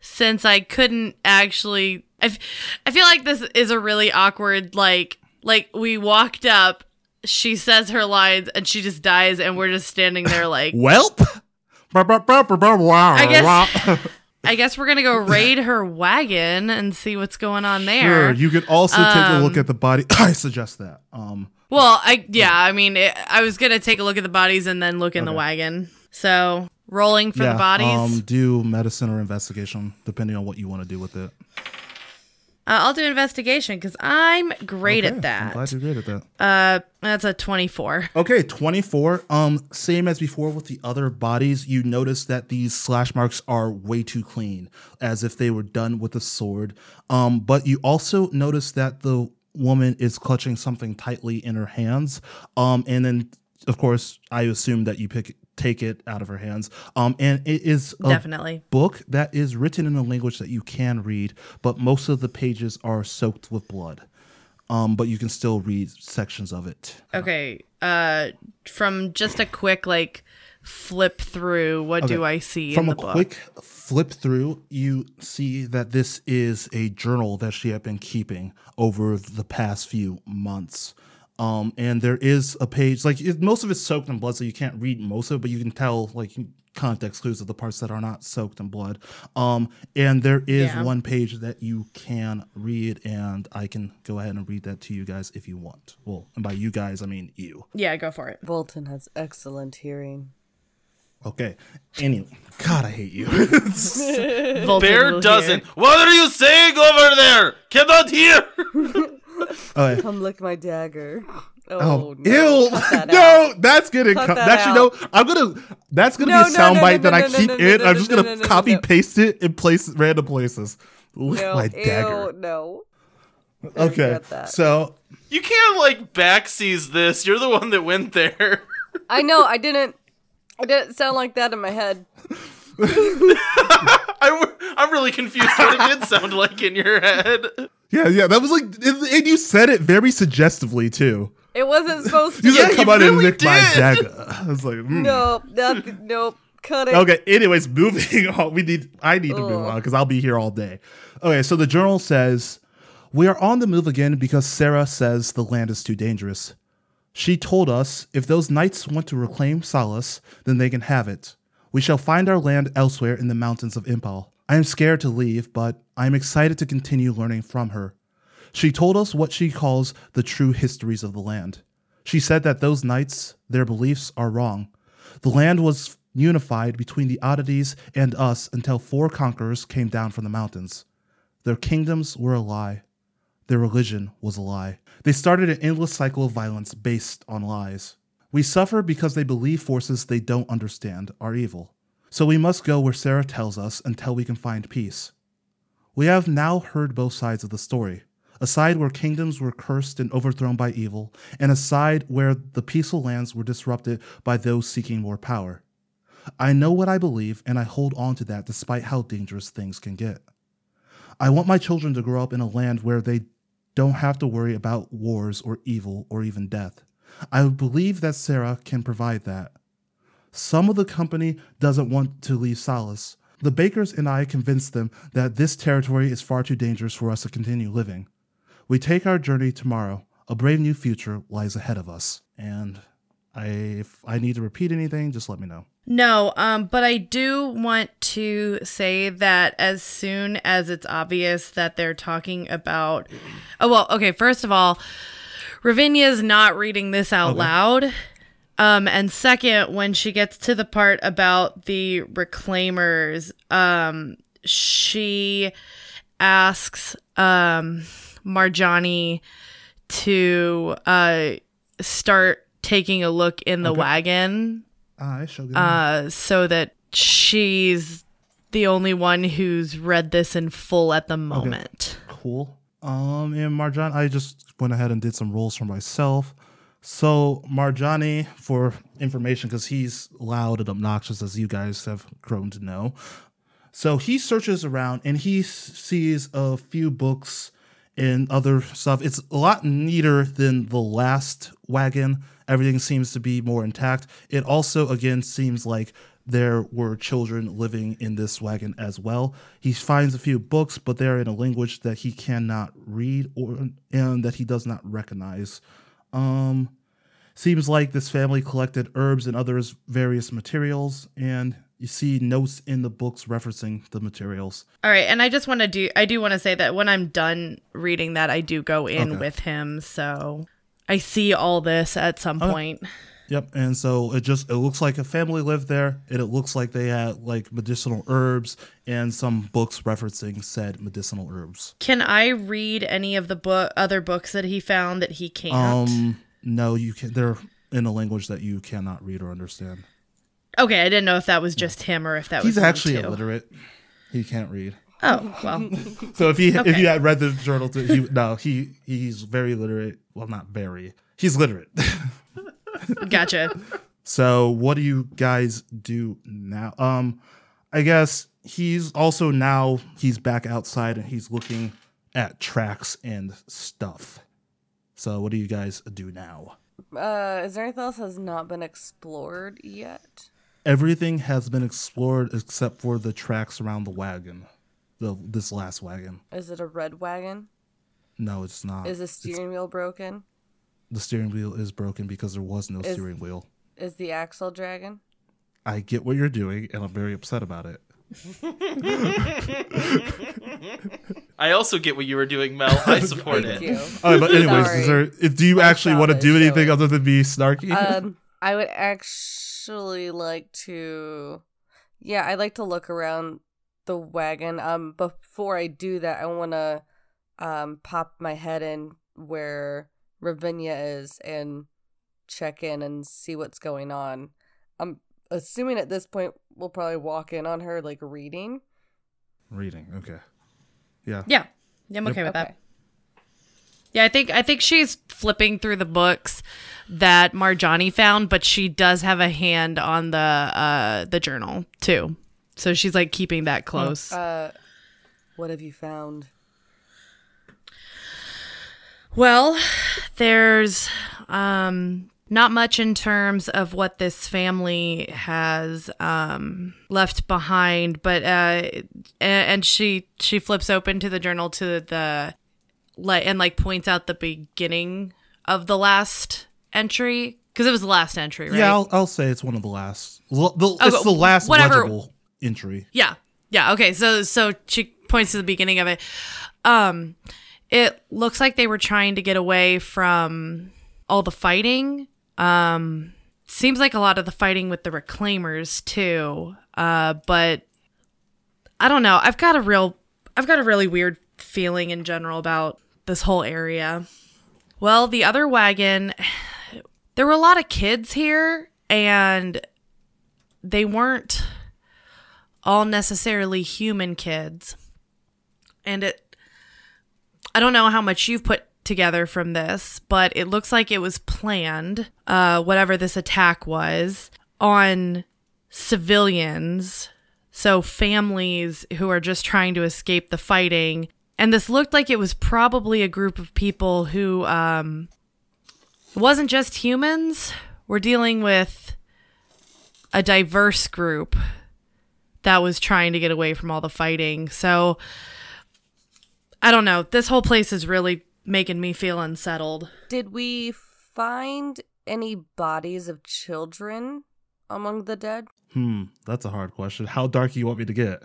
since I couldn't actually, I, f- I feel like this is a really awkward like like we walked up, she says her lines and she just dies, and we're just standing there like. Welp. I guess- I guess we're gonna go raid her wagon and see what's going on there. Sure. You could also take a look Um, at the body. I suggest that. Um. Well, I yeah, I mean, it, I was gonna take a look at the bodies and then look in the wagon. So rolling for yeah, the bodies. Um. Do medicine or investigation, depending on what you want to do with it. Uh, I'll do investigation because I'm great Okay, at that. I'm glad you're great at that. Uh, that's a twenty-four. Okay, 24. Um, same as before with the other bodies, you notice that these slash marks are way too clean, as if they were done with a sword. Um, but you also notice that the woman is clutching something tightly in her hands. Um, and then of course, I assume that you pick take it out of her hands. Um, and it is a Definitely. book that is written in a language that you can read, but most of the pages are soaked with blood. Um, but you can still read sections of it. Okay. Uh, from just a quick like flip through, what do I see From in a book? quick flip through, you see that this is a journal that she had been keeping over the past few months. Um, and there is a page like it, most of it's soaked in blood, so you can't read most of it, but you can tell like context clues of the parts that are not soaked in blood. Um, and there is Yeah. one page that you can read, and I can go ahead and read that to you guys if you want. Well, and by you guys, I mean you. yeah, go for it. Volton has excellent hearing. Okay. Anyway, God, I hate you. Volton Bear doesn't. What are you saying over there? Cannot hear. okay. Come lick my dagger. Oh, Oh, no. ew! That no, that's gonna Cut co- that that should know. out. I'm gonna. That's gonna No, be a no, no, soundbite no, that no, I keep no, no, in. no, I'm just gonna no, no, copy no. paste it in place random places. Lick No, my ew, dagger. no. Okay, so You can't like backseas this. You're the one that went there. I know. I didn't. I didn't sound like that in my head. I'm really confused what it did sound like in your head. Yeah, yeah, that was like, and you said it very suggestively too. It wasn't supposed to. You Yeah, said, "Come on and lick my dagger." I was like, mm. Nope. That, nope. Cut it. Okay. Anyways, moving on. We need. I need to move on because I'll be here all day. Okay. So the journal says we are on the move again because Sarah says the land is too dangerous. She told us if those knights want to reclaim Solace, then they can have it. We shall find our land elsewhere in the mountains of Impel. I am scared to leave, but I am excited to continue learning from her. She told us what she calls the true histories of the land. She said that those knights, their beliefs are wrong. The land was unified between the oddities and us until four conquerors came down from the mountains. Their kingdoms were a lie. Their religion was a lie. They started an endless cycle of violence based on lies. We suffer because they believe forces they don't understand are evil. So we must go where Sarah tells us until we can find peace. We have now heard both sides of the story a side where kingdoms were cursed and overthrown by evil, and a side where the peaceful lands were disrupted by those seeking more power. I know what I believe, and I hold on to that despite how dangerous things can get. I want my children to grow up in a land where they don't have to worry about wars or evil or even death. I believe that Sarah can provide that. Some of the company doesn't want to leave Solace. The Bakers and I convinced them that this territory is far too dangerous for us to continue living. We take our journey tomorrow. A brave new future lies ahead of us. And I, if I need to repeat anything, just let me know. No, um, but I do want to say that as soon as it's obvious that they're talking about, oh well, okay. First of all, Ravinia's not reading this out Okay. loud, um, and second, when she gets to the part about the reclaimers, um, she asks um, Marjani to uh, start taking a look in the Okay. wagon I shall go. uh, so that she's the only one who's read this in full at the moment. cool. Um, and Marjan, I just went ahead and did some rolls for myself. So Marjani, for information, because he's loud and obnoxious, as you guys have grown to know. So he searches around and he sees a few books and other stuff. It's a lot neater than the last wagon. Everything seems to be more intact. It also, again, seems like there were children living in this wagon as well. He finds a few books, but they're in a language that he cannot read or and that he does not recognize. Um, seems like this family collected herbs and others various materials, and you see notes in the books referencing the materials. All right, and I just want to do I do want to say that when I'm done reading that I do go in Okay. with him, so I see all this at some Okay. point. Yep, and so it just it looks like a family lived there, and it looks like they had like medicinal herbs and some books referencing said medicinal herbs. Can I read any of the book other books that he found that he can't? Um, no, you can. They're in a language that you cannot read or understand. okay, I didn't know if that was just him or if that was He's him actually illiterate. He can't read. Oh well, So if he if Okay. you had read the journal, to, he no he he's very literate. Well, not very. He's literate. gotcha. So what do you guys do now? Um, I guess he's also now he's back outside and he's looking at tracks and stuff. So what do you guys do now? Uh, is there anything else has not been explored yet? Everything has been explored except for the tracks around the wagon. The this last wagon. Is it a red wagon? No, it's not. Is the It's- steering wheel broken? The steering wheel is broken because there was no Is- steering wheel. Is the axle dragging? I get what you're doing, and I'm very upset about it. I also get what you were doing, Mel. I support Thank it. you. All right, but anyways, is there? If, do you My actually want to do anything showing. other than be snarky? um, I would actually like to. Yeah, I'd like to look around the wagon. Um, before I do that, I want to um pop my head in where Ravinia is and check in and see what's going on. I'm assuming at this point we'll probably walk in on her like reading. Reading. Okay. Yeah. Yeah, yeah I'm okay with Okay. that. Yeah, I think I think she's flipping through the books that Marjani found, but she does have a hand on the uh the journal too. So she's like keeping that close. Uh, what have you found? Well, there's um not much in terms of what this family has um left behind, but uh and she she flips open to the journal to the like and like points out the beginning of the last entry because it was the last entry, right? Yeah, I'll, I'll say it's one of the last. L- the- it's the last whatever. legible entry. Yeah. Yeah. Okay. So so she points to the beginning of it. Um, it looks like they were trying to get away from all the fighting. Um, seems like a lot of the fighting with the reclaimers too. Uh, but I don't know. I've got a real, I've got a really weird feeling in general about this whole area. Well, the other wagon, there were a lot of kids here, and they weren't all necessarily human kids. And it I don't know how much you've put together from this, but it looks like it was planned, uh whatever this attack was, on civilians, so families who are just trying to escape the fighting and this looked like it was probably a group of people who um, wasn't just humans. We're dealing with a diverse group that was trying to get away from all the fighting. So I don't know. This whole place is really making me feel unsettled. Did we find any bodies of children among the dead? Hmm, that's a hard question. How dark do you want me to get?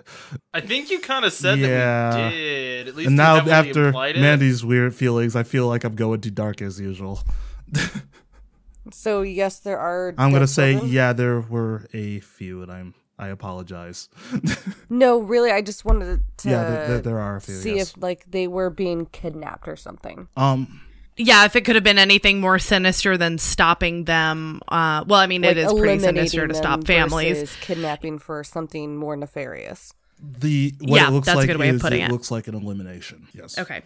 I think you kind of said Yeah. that we did. At least And now after implied it. Mandy's weird feelings, I feel like I'm going too dark as usual. So yes, there are. I'm gonna say children? yeah, there were a few, and I'm I apologize. No, really, I just wanted to yeah, there, there, there are a few. see yes. if like they were being kidnapped or something. um, Yeah, if it could have been anything more sinister than stopping them. Uh, well, I mean, Like it is pretty sinister to stop families. versus kidnapping for something more nefarious. the what Yeah, it looks that's a like good way of putting it, it. looks like an elimination. Yes. Okay.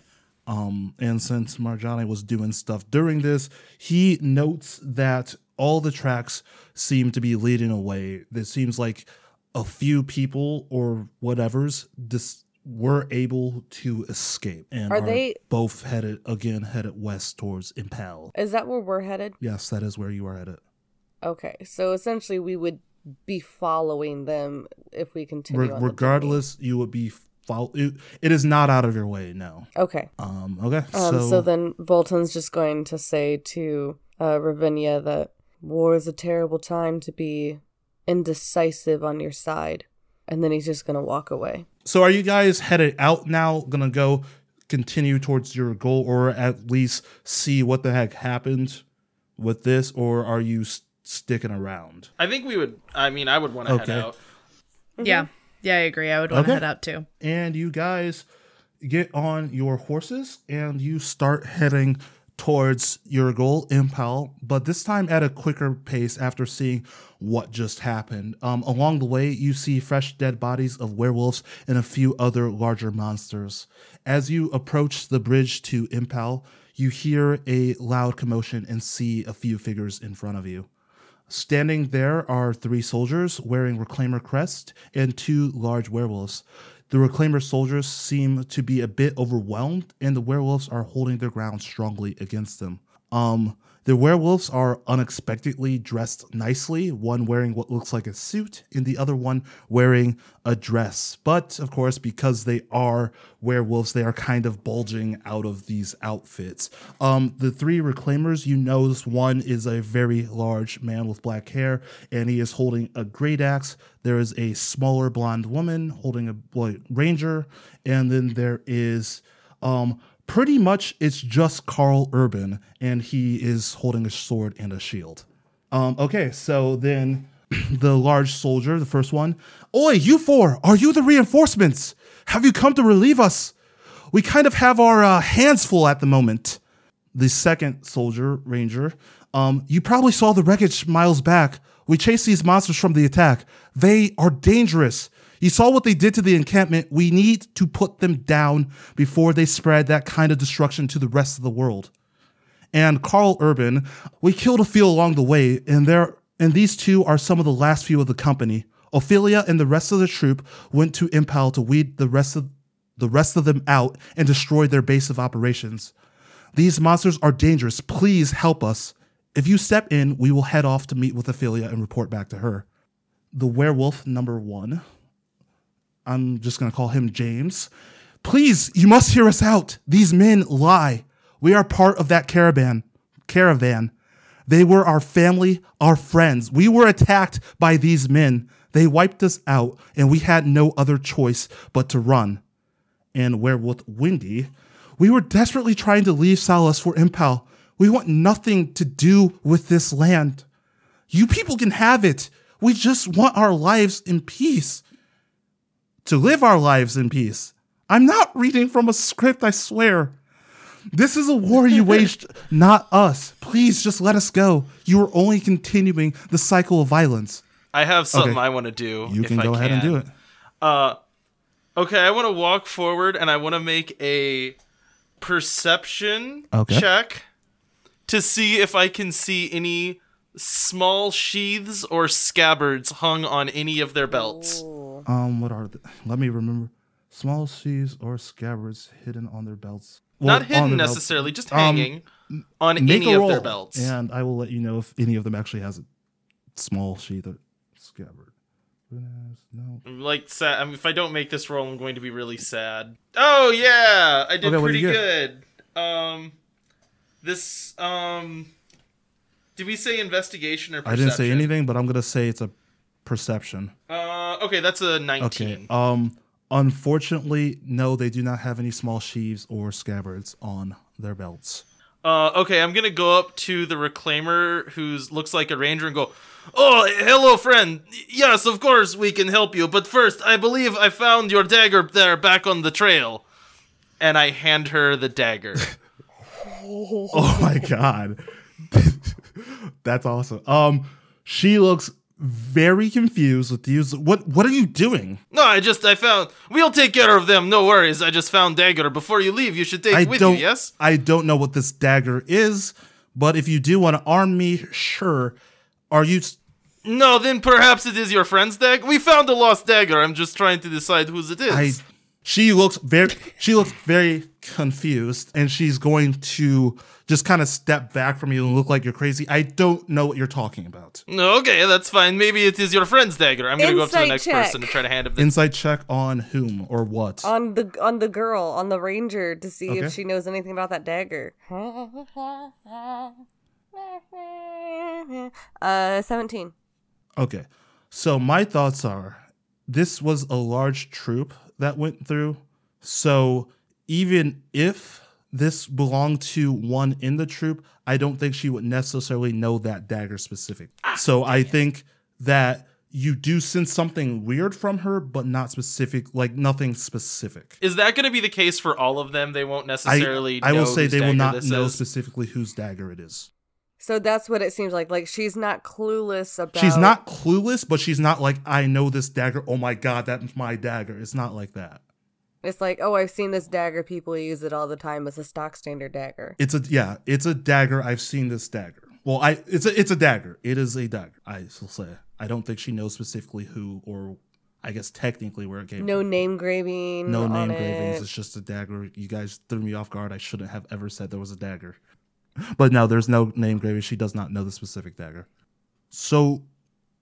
Um, and since Marjani was doing stuff during this, he notes that all the tracks seem to be leading away. It seems like a few people or whatever's dis- were able to escape and Are are, they- both headed again headed west towards Impel. Is that where we're headed? Yes, that is where you are headed. Okay, so essentially we would be following them if we continue. Re- regardless, you would be follow. It, it is not out of your way. No. Okay. Um. Okay. Um, so, so, then Volton's just going to say to uh, Ravinia that war is a terrible time to be indecisive on your side. And then he's just going to walk away. So are you guys headed out now? Gonna go continue towards your goal, or at least see what the heck happened with this, or are you s- sticking around? I think we would. I mean, I would want to Okay. head out. Mm-hmm. Yeah. Yeah, I agree. I would want to Okay. head out too. And you guys get on your horses and you start heading towards your goal, Impel, but this time at a quicker pace after seeing what just happened. Um, along the way, you see fresh dead bodies of werewolves and a few other larger monsters. As you approach the bridge to Impel, you hear a loud commotion and see a few figures in front of you. Standing there are three soldiers wearing Reclaimer crest and two large werewolves. The Reclaimer soldiers seem to be a bit overwhelmed, and the werewolves are holding their ground strongly against them. Um, the werewolves are unexpectedly dressed nicely, one wearing what looks like a suit, and the other one wearing a dress. But of course, because they are werewolves, they are kind of bulging out of these outfits. Um, the three reclaimers, you notice one is a very large man with black hair, and he is holding a great axe. There is a smaller blonde woman holding a ranger, and then there is um pretty much it's just Karl Urban, and he is holding a sword and a shield. Um, okay, so then the large soldier, the first one, Oi, you four, are you the reinforcements? Have you come to relieve us? We kind of have our uh, hands full at the moment. The second soldier, ranger, um, you probably saw the wreckage miles back. We chased these monsters from the attack. They are dangerous. You saw what they did to the encampment. We need to put them down before they spread that kind of destruction to the rest of the world and Karl Urban, we killed a few along the way, and there and these two are some of the last few of the company. Ophelia and the rest of the troop went to Impel to weed the rest of the rest of them out and destroy their base of operations. These monsters are dangerous. Please help us. If you step in, we will head off to meet with Ophelia and report back to her. The werewolf number one. I'm just gonna call him James. Please, you must hear us out. These men lie. We are part of that caravan. Caravan. They were our family, our friends. We were attacked by these men. They wiped us out, and we had no other choice but to run. And where with Windy, we were desperately trying to leave Solace for Impel. We want nothing to do with this land. You people can have it. We just want our lives in peace. To live our lives in peace. I'm not reading from a script, I swear. This is a war you waged, not us. Please just let us go. You are only continuing the cycle of violence. I have something Okay. I want to do. You if can I go ahead and do it. Uh, okay, I want to walk forward and I want to make a perception Okay. check to see if I can see any small sheaths or scabbards hung on any of their belts. Ooh. Um, what are the? Let me remember. Small sheaves or scabbards hidden on their belts. Not Well, on hidden their belts. necessarily, just Um, hanging on any of their belts. and I will let you know if any of them actually has a small sheath or scabbard. No. Like sad. I mean, if I don't make this roll, I'm going to be really sad. Oh yeah, I did Okay, pretty good. Um, this um, did we say investigation or Perception? I didn't say anything, but I'm gonna say it's a perception. Uh, okay, that's a 19. Okay. Um. Unfortunately, no, they do not have any small sheaves or scabbards on their belts. Uh, okay, I'm gonna go up to the reclaimer who's looks like a ranger and go, "Oh, hello, friend. Yes, of course we can help you, but first, I believe I found your dagger there back on the trail." And I hand her the dagger. Oh my god. That's awesome. Um she looks very confused with you. What what are you doing? no, I just I found. We'll take care of them. No worries. I just found dagger. Before you leave, you should take I it with don't you. Yes. I don't know what this dagger is, but if you do want to arm me, sure. Are you s- No, then perhaps it is your friend's dagger. We found a lost dagger. I'm just trying to decide whose it is. I she looks very she looks very confused and she's going to just kind of step back from you and look like you're crazy. I don't know what you're talking about. No, okay, that's fine. Maybe it is your friend's dagger. I'm gonna go up to the next check. person and try to hand him the Insight check on whom or what? on the on the girl on the ranger to see Okay. if she knows anything about that dagger. Uh, seventeen. Okay. So my thoughts are this was a large troop that went through. So even if this belonged to one in the troop, I don't think she would necessarily know that dagger specific. Ah, so I think that you do sense something weird from her, but not specific, like nothing specific. Is that going to be the case for all of them? They won't necessarily. I will know say they will not know is? specifically whose dagger it is. So that's what it seems like. Like she's not clueless about. She's not clueless, but she's not like, I know this dagger. Oh my God, that's my dagger. It's not like that. It's like, oh, I've seen this dagger. People use it all the time. It's a stock standard dagger. It's a yeah, it's a dagger. I've seen this dagger. Well, I it's a it's a dagger. It is a dagger. I will say. I don't think she knows specifically who or I guess technically where it came No from. name graving. No name it. gravings. It's just a dagger. You guys threw me off guard. I shouldn't have ever said there was a dagger. But no, there's no name graving. She does not know the specific dagger. So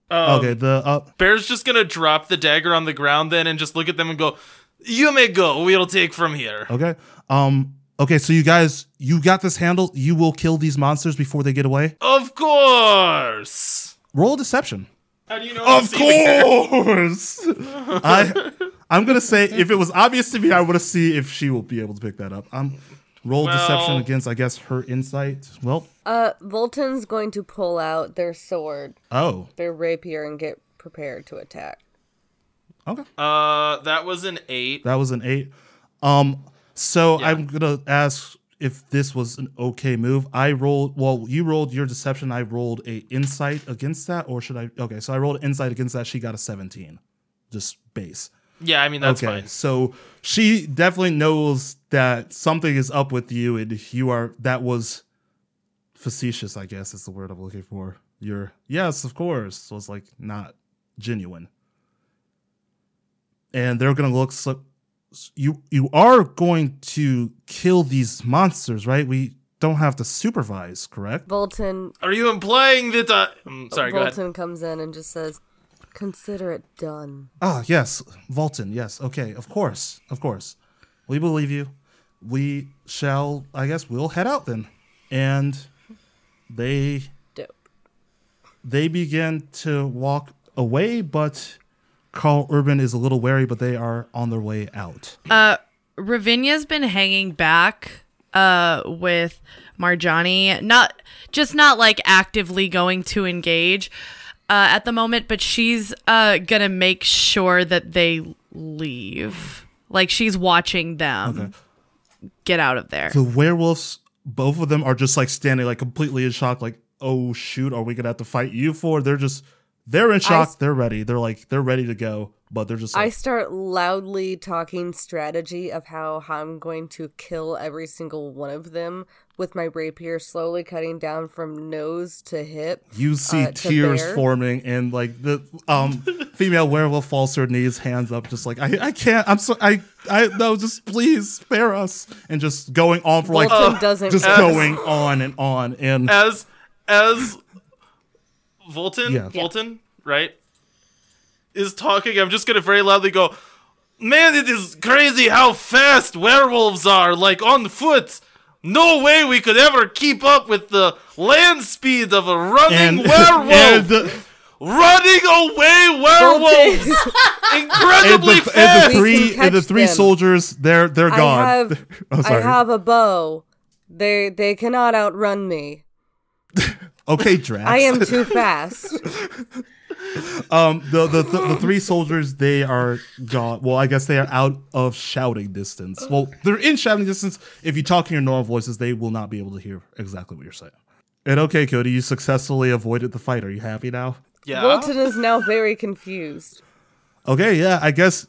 Um, okay, the uh, Bear's just gonna drop the dagger on the ground then and just look at them and go, "You may go. We'll take from here." okay, um, okay. So you guys, you got this handle. You will kill these monsters before they get away. Of course. Roll deception. How do you know? Of course. I I'm gonna say if it was obvious to me, I would have see if she will be able to pick that up. Um, roll deception against, I guess, her insight. Well, Uh, Volton's going to pull out their sword, oh, their rapier, and get prepared to attack. okay, Uh, that was an eight. that was an eight. Um, so Yeah. I'm gonna ask if this was an okay move. I rolled. Well, you rolled your deception. I rolled a insight against that, or should I? Okay, so I rolled insight against that. She got a 17, just base. Yeah, I mean that's okay, fine. so she definitely knows that something is up with you, and you are that was facetious. I guess is the word I'm looking for. You're yes, of course. So it's like not genuine, and they're gonna look. So, you you are going to kill these monsters, right? We don't have to supervise, correct? Volton, Are you implying that? Uh, mm, sorry, go ahead. Comes in and just says, "Consider it done." Ah, yes, Volton. Yes, okay, of course, of course. We believe you. We shall. I guess we'll head out then, and they Dope. they begin to walk away, but Karl Urban is a little wary, but they are on their way out. Uh, Ravinia's been hanging back uh with Marjani, not just not like actively going to engage uh at the moment, but she's uh gonna make sure that they leave. Like she's watching them get out of there. The werewolves, both of them are just like standing, like completely in shock. Like, oh shoot, are we gonna have to fight you for? They're just, they're in shock. s- they're ready. They're like, they're ready to go, but they're just. I start loudly talking strategy of how, how I'm going to kill every single one of them with my rapier, slowly cutting down from nose to hip. You see Uh, tears bear. forming, and like the um female werewolf falls to her knees, hands up, just like I, I can't. I'm so I I no, just please spare us, and just going on for like Volton doesn't. just As- going on and on, and as as Volton, Yeah. Volton, right, is talking. I'm just gonna very loudly go, "Man, it is crazy how fast werewolves are, like on foot. No way we could ever keep up with the land speed of a running and, werewolf. and the, running away werewolves, and incredibly the, and the three and the three them. soldiers, they're they're I gone. have, oh, I have a bow. They they cannot outrun me. okay, Drax. I am too fast. Um, the, the the the three soldiers they are gone. Well, I guess they are out of shouting distance. Well, they're in shouting distance. If you talk in your normal voices, they will not be able to hear exactly what you're saying. And okay, Cody, you successfully avoided the fight. Are you happy now? yeah, Volton is now very confused. Okay, yeah, I guess.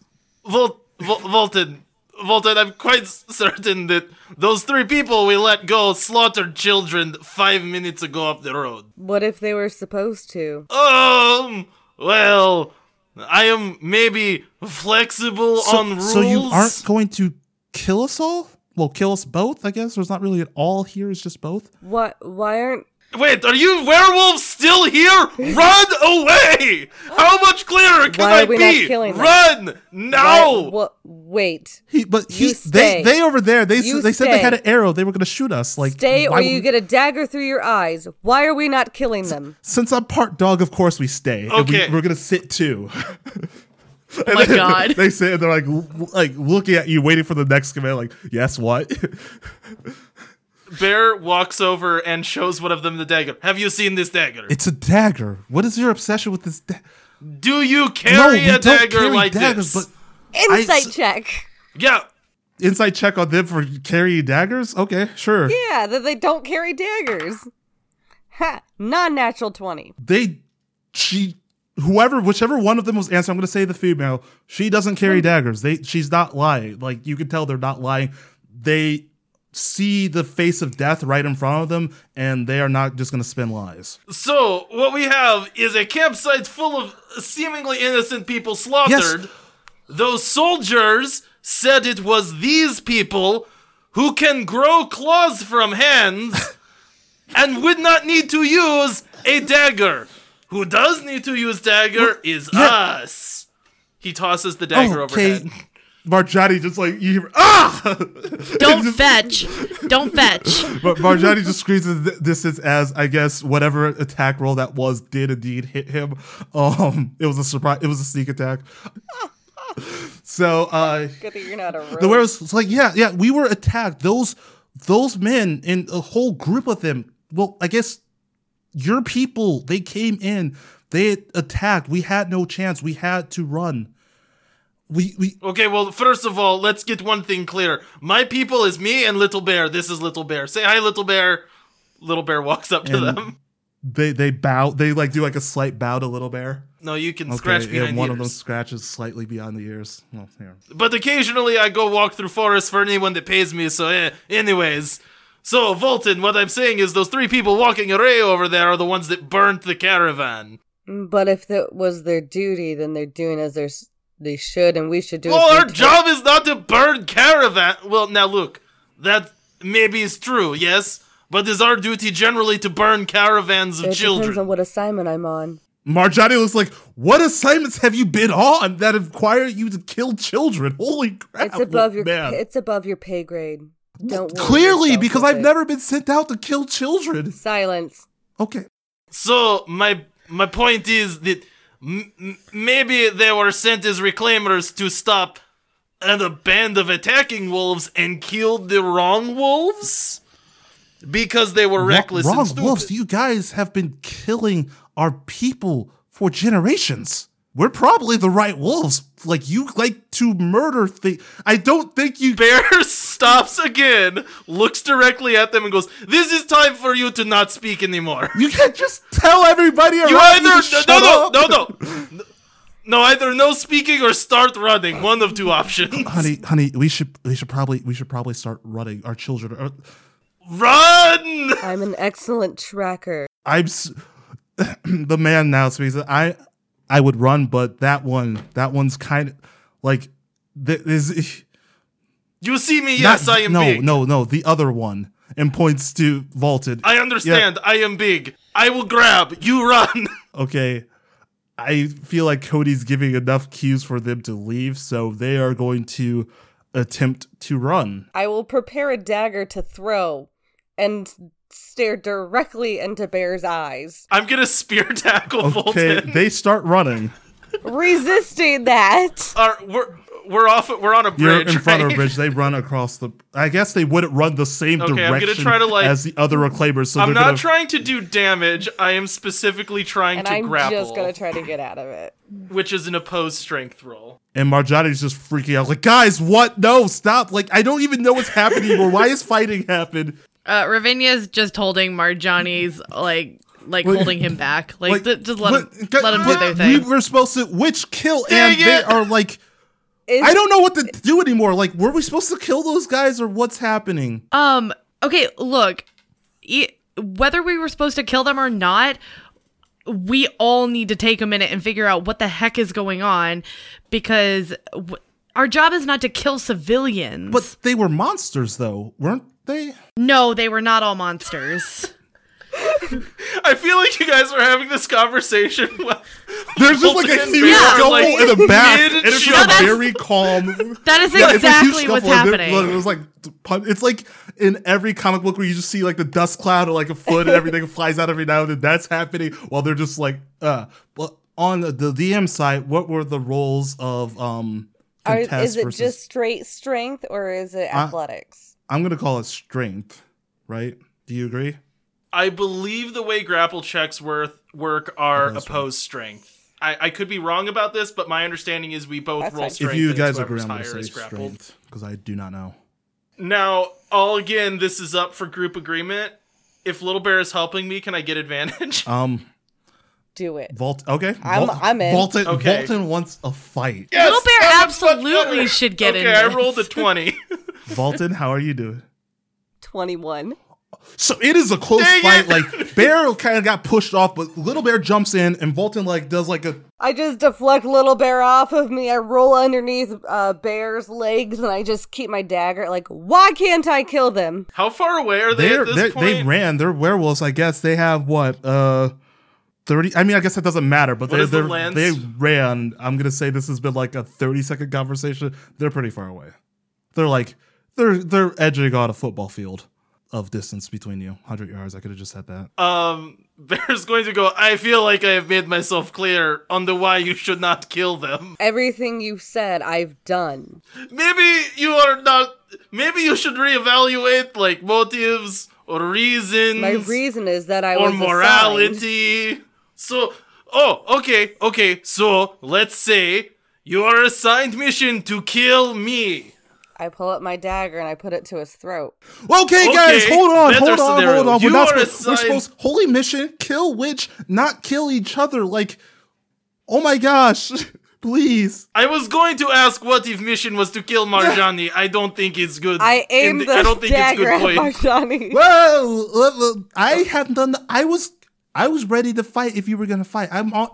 Vol- Vol- Volton, Volton, I'm quite certain that those three people we let go slaughtered children five minutes ago up the road. What if they were supposed to? Um, well, I am maybe flexible So, on rules. so you aren't going to kill us all? Well, kill us both. I guess there's not really an all here. It's just both. What? Why aren't? Wait, are you werewolves still here? Run away! How much clearer can Why I are we be? not killing them? Run now! Why, what? Wait. He, but he, You they, stay. they over there. They, s- You they said they had an arrow. They were going to shoot us. Like Stay, why or you we- get a dagger through your eyes. Why are we not killing them? Since I'm part dog, of course we stay. And Okay. we, we're gonna sit too. Oh my god. they say they're like like looking at you, waiting for the next command. Like, yes, what? Bear walks over and shows one of them the dagger. Have you seen this dagger? it's a dagger. What is your obsession with this? Da- Do you no, carry we a don't dagger carry like daggers. this? But I Insight s- check. yeah. insight check on them for carrying daggers. Okay, sure. Yeah, that they don't carry daggers. Ha! Non-natural twenty. They, she, whoever, whichever one of them was answering. I'm gonna say the female. She doesn't carry hmm. daggers. They, she's not lying. Like you can tell, they're not lying. They see the face of death right in front of them, and they are not just gonna spin lies. So what we have is a campsite full of seemingly innocent people slaughtered. Those soldiers said it was these people who can grow claws from hands and would not need to use a dagger. Who does need to use dagger is yeah. us. He tosses the dagger okay. overhead. Marjani just like you hear, ah! Don't fetch. Don't fetch. But Marjani just screams at the distance as I guess whatever attack roll that was did indeed hit him. Um, it was a surprise. It was a sneak attack. so uh, Good that you're not a rogue. the werewolf was like, yeah, yeah, we were attacked. Those those men and a whole group of them. Well, I guess your people. They came in. They attacked. We had no chance. We had to run. We we Okay, well, first of all, let's get one thing clear. My people is me and Little Bear. This is Little Bear. Say hi, Little Bear. Little Bear walks up to And- them. they they bow. They like do like a slight bow to Little Bear. No, you can Okay, scratch behind and one ears. of them scratches slightly beyond the ears. Well, here. But occasionally I go walk through forests for anyone that pays me, so eh, anyways. So, Volton, what I'm saying is those three people walking array over there are the ones that burnt the caravan. But if that was their duty, then they're doing as they're, s- they should, and we should do. Well, our job is not to burn caravan. Well, now look, that maybe is true, yes, but is our duty generally to burn caravans of It children? depends on what assignment I'm on. Marjani was like, "What assignments have you been on that require you to kill children? Holy crap!" It's above your. man. It's above your pay grade. Don't worry Clearly, because I've it. never been sent out to kill children. silence. Okay, So my my point is that m- maybe they were sent as reclaimers to stop and a band of attacking wolves and killed the wrong wolves because they were reckless wrong and stupid. wolves. You guys have been killing our people for generations. We're probably the right wolves. Like you like to murder things. I don't think you. Bear stops again, looks directly at them, and goes, "This is time for you to not speak anymore." You can't just tell everybody around You you either to no shut no up. no no no either no speaking or start running. One of two options. honey, honey, we should we should probably we should probably start running. Our children are Run! I'm an excellent tracker. I'm s- the man now speaks. I I would run, but that one that one's kind of like th- is You see me? Yes, not- I am no big. no no no, the other one and points to Volton. I understand. I am big. I will grab. You run. okay. I feel like Cody's giving enough cues for them to leave, so they are going to attempt to run. I will prepare a dagger to throw and stare directly into Bear's eyes, I'm gonna spear tackle Okay, Volton. they start running. resisting that. Are, we're we're off. We're on a bridge. You're bridge. in front of a bridge. They run across the. I guess they wouldn't run the same Okay, I'm gonna direction try to, like- as the other reclaimers. So I'm not gonna, trying to do damage. I am specifically trying And to I'm grapple, just gonna try to get out of it. which is an opposed strength roll. And Marjani's just freaking out, like, guys, what? No, stop! Like, I don't even know what's happening anymore. Why is fighting happen? Uh, Ravinia's just holding Marjani's like like Wait. him him back. Like, th- just let but- him let him do but their We thing. were supposed to witch kill, Dang and they are like, Is, I don't know what to do anymore. Like, were we supposed to kill those guys, or what's happening? Um. Okay. Look, e- whether we were supposed to kill them or not, we all need to take a minute and figure out what the heck is going on, because w- our job is not to kill civilians. But they were monsters, though, weren't they? no, they were not all monsters. I feel like you guys are having this conversation. There's just like a Volton and huge Bear are, scuffle like, in the back, and it's mid-shot. just that's- very calm. That is Yeah, it's a huge exactly what's scuffle, and they're- happening. It was like it's like in every comic book where you just see like the dust cloud or like a foot and everything flies out every now and then. That's happening while they're just like uh. But on the DM side, what were the roles of um? are, is it versus, just straight strength or is it athletics? I'm gonna call it strength, right? Do you agree? I believe the way grapple checks worth, work are Opposed opposed strength. I, I could be wrong about this, but my understanding is we both That's roll strength. if you guys it's agree, whoever's I'm gonna say grappled. strength because I do not know. Now, all again, this is up for group agreement. If Little Bear is helping me, can I get advantage? Um, Do it. Vault. Okay, I'm- Vault- I'm in. Volton, Okay. Volton wants a fight. Yes, Little Bear I'm absolutely should get it. okay, in I rolled a 20. Volton, how are you doing? 21. So it is a close Dang fight. it! Like Bear kind of got pushed off, but Little Bear jumps in, and Volton like does like a I just deflect Little Bear off of me. I roll underneath uh, Bear's legs and I just keep my dagger. Like, why can't I kill them? How far away are they they're, at this they're, point? they ran. They're werewolves, I guess. They have what uh thirty. I mean, I guess that doesn't matter. But they is the they're- lens? they ran. I'm gonna say this has been like a thirty second conversation. They're pretty far away. They're like they're they're edging on a football field of distance between you, hundred yards. I could have just said that. um, Bear's going to go, I feel like I have made myself clear on the why you should not kill them. Everything you said, I've done. Maybe you are not. Maybe you should reevaluate, like, motives or reasons. My reason is that I or was assigned. morality. So, oh, okay, okay. So let's say you are assigned mission to kill me. I pull up my dagger and I put it to his throat. Okay, guys, Okay, hold on, hold on, scenario. hold on. You we're not are supposed, we're supposed holy mission, kill witch, not kill each other. Like, oh my gosh, please. I was going to ask what if mission was to kill Marjani. I don't think it's good. I aimed in the I don't think it's dagger good at. Marjani. Well, uh, uh, I haven't done. The, I was, I was ready to fight if you were gonna fight. I'm on.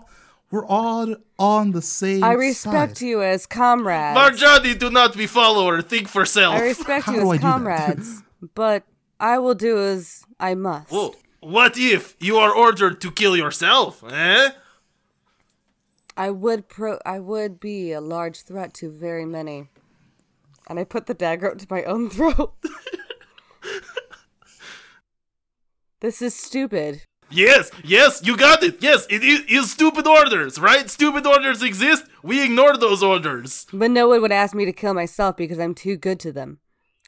We're all on the same. I respect side. you as comrades. Marjani, do not be follower. Think for self. I respect How you as comrades, but I will do as I must. Whoa. What if you are ordered to kill yourself? Eh? I would pro I would be a large threat to very many. And I put the dagger up to my own throat. this is stupid. Yes, yes, you got it. Yes, it is, is stupid orders, right? Stupid orders exist. We ignore those orders. But no one would ask me to kill myself because I'm too good to them.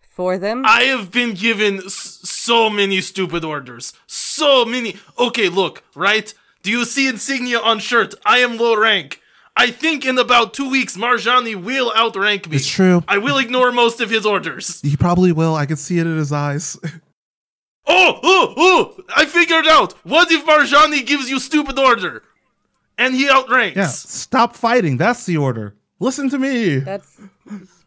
For them? I have been given s- so many stupid orders. So many. Okay, look, right? Do you see insignia on shirt? I am low rank. I think in about two weeks, Marjani will outrank me. It's true. I will ignore most of his orders. He probably will. I can see it in his eyes. Oh, oh, oh! I figured out. What if Marjani gives you stupid order, and he outranks? yeah. Stop fighting. That's the order. Listen to me. That's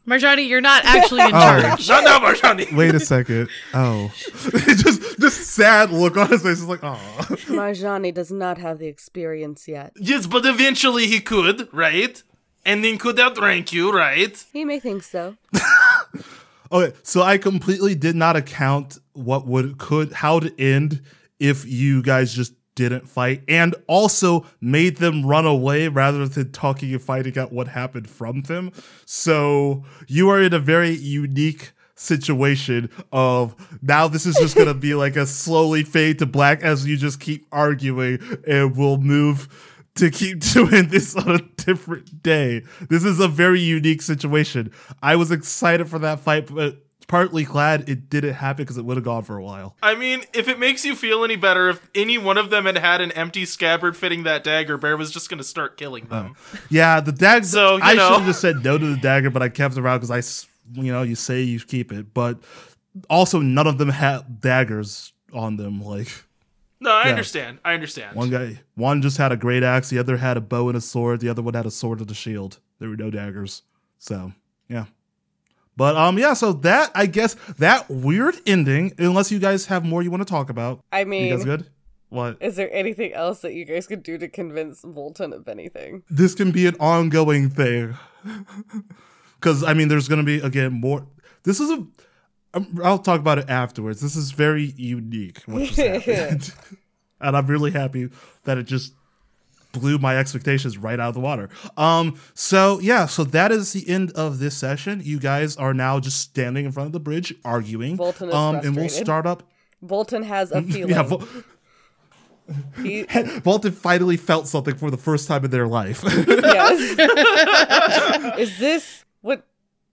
Marjani, you're not actually in Oh. charge. Not now, Marjani. Wait a second. Oh, just just sad look on his face. It's like, oh, Marjani does not have the experience yet. Yes, but eventually he could, right? And then could outrank you, right? He may think so. Okay. So I completely did not account what would could how to end if you guys just didn't fight, and also made them run away rather than talking and fighting out what happened from them. So you are in a very unique situation of now this is just gonna be like a slowly fade to black as you just keep arguing and we'll move to keep doing this on a different day. This is a very unique situation. I was excited for that fight, but partly glad it didn't happen because it would have gone for a while. I mean, if it makes you feel any better, if any one of them had had an empty scabbard fitting that dagger, Bear was just gonna start killing them. Oh. Yeah, the dagger. So, I should have just said no to the dagger, but I kept it around because I, you know, you say you keep it, but also none of them had daggers on them. Like No, I Yeah. understand. I understand. one guy, one just had a great axe, the other had a bow and a sword, the other one had a sword and a shield. There were no daggers. So yeah. But um yeah, so that I guess that weird ending, unless you guys have more you want to talk about. I You mean, guys good? What? is there anything else that you guys could do to convince Volton of anything? this can be an ongoing thing because i mean there's gonna be again more this is a i'll talk about it afterwards. This is very unique what just happened. And i'm really happy that it just blew my expectations right out of the water. Um so yeah so that is the end of this session. You guys are now just standing in front of the bridge arguing. Volton is um and we'll start up. Volton has a feeling. yeah Vol- he, Volton finally felt something for the first time in their life. Yes. is this what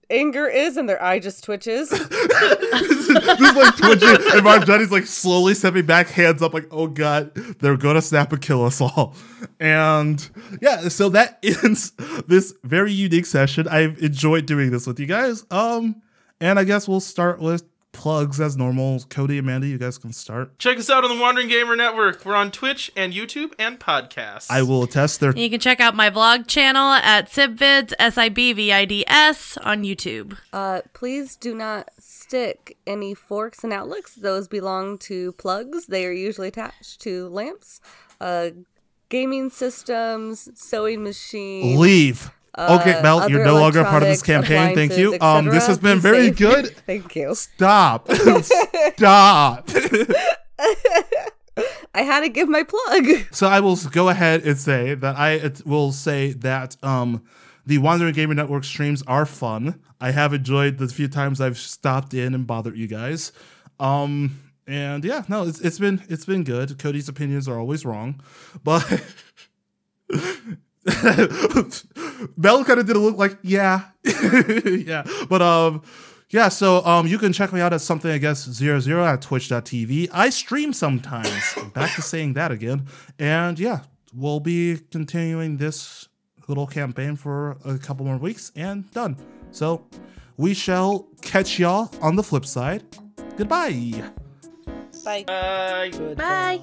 anger is? And their eye just twitches. this is like twitching, and Marjani's like slowly stepping back, hands up, like, oh god, they're gonna snap and kill us all. And yeah, so that ends this very unique session. I've enjoyed doing this with you guys. Um, and I guess we'll start with plugs as normal. Cody, Amanda, you guys can start. Check us out on the Wandering Gamer Network. We're on Twitch and YouTube and podcasts. I will attest there. You can check out my vlog channel at Sibvids, S I B V I D S, on YouTube. Uh, please do not stick any forks and outlets. Those belong to plugs. They are usually attached to lamps, uh, gaming systems, sewing machines. Leave. Okay, Mel, you're no longer a part of this campaign. Thank you. Um, this has been very safe. good. Thank you. Stop. Stop. I had to give my plug. So I will go ahead and say that I will say that um the Wandering Gamer Network streams are fun. I have enjoyed the few times I've stopped in and bothered you guys. Um and yeah, no, it's it's been it's been good. Cody's opinions are always wrong, but Bell kind of did a look like yeah, yeah, but um. Yeah, so um, you can check me out at something I guess zero zero at twitch.tv. I stream sometimes. Back to saying that again. And yeah, we'll be continuing this little campaign for a couple more weeks and done. So we shall catch y'all on the flip side. Goodbye. Bye. Bye. Bye.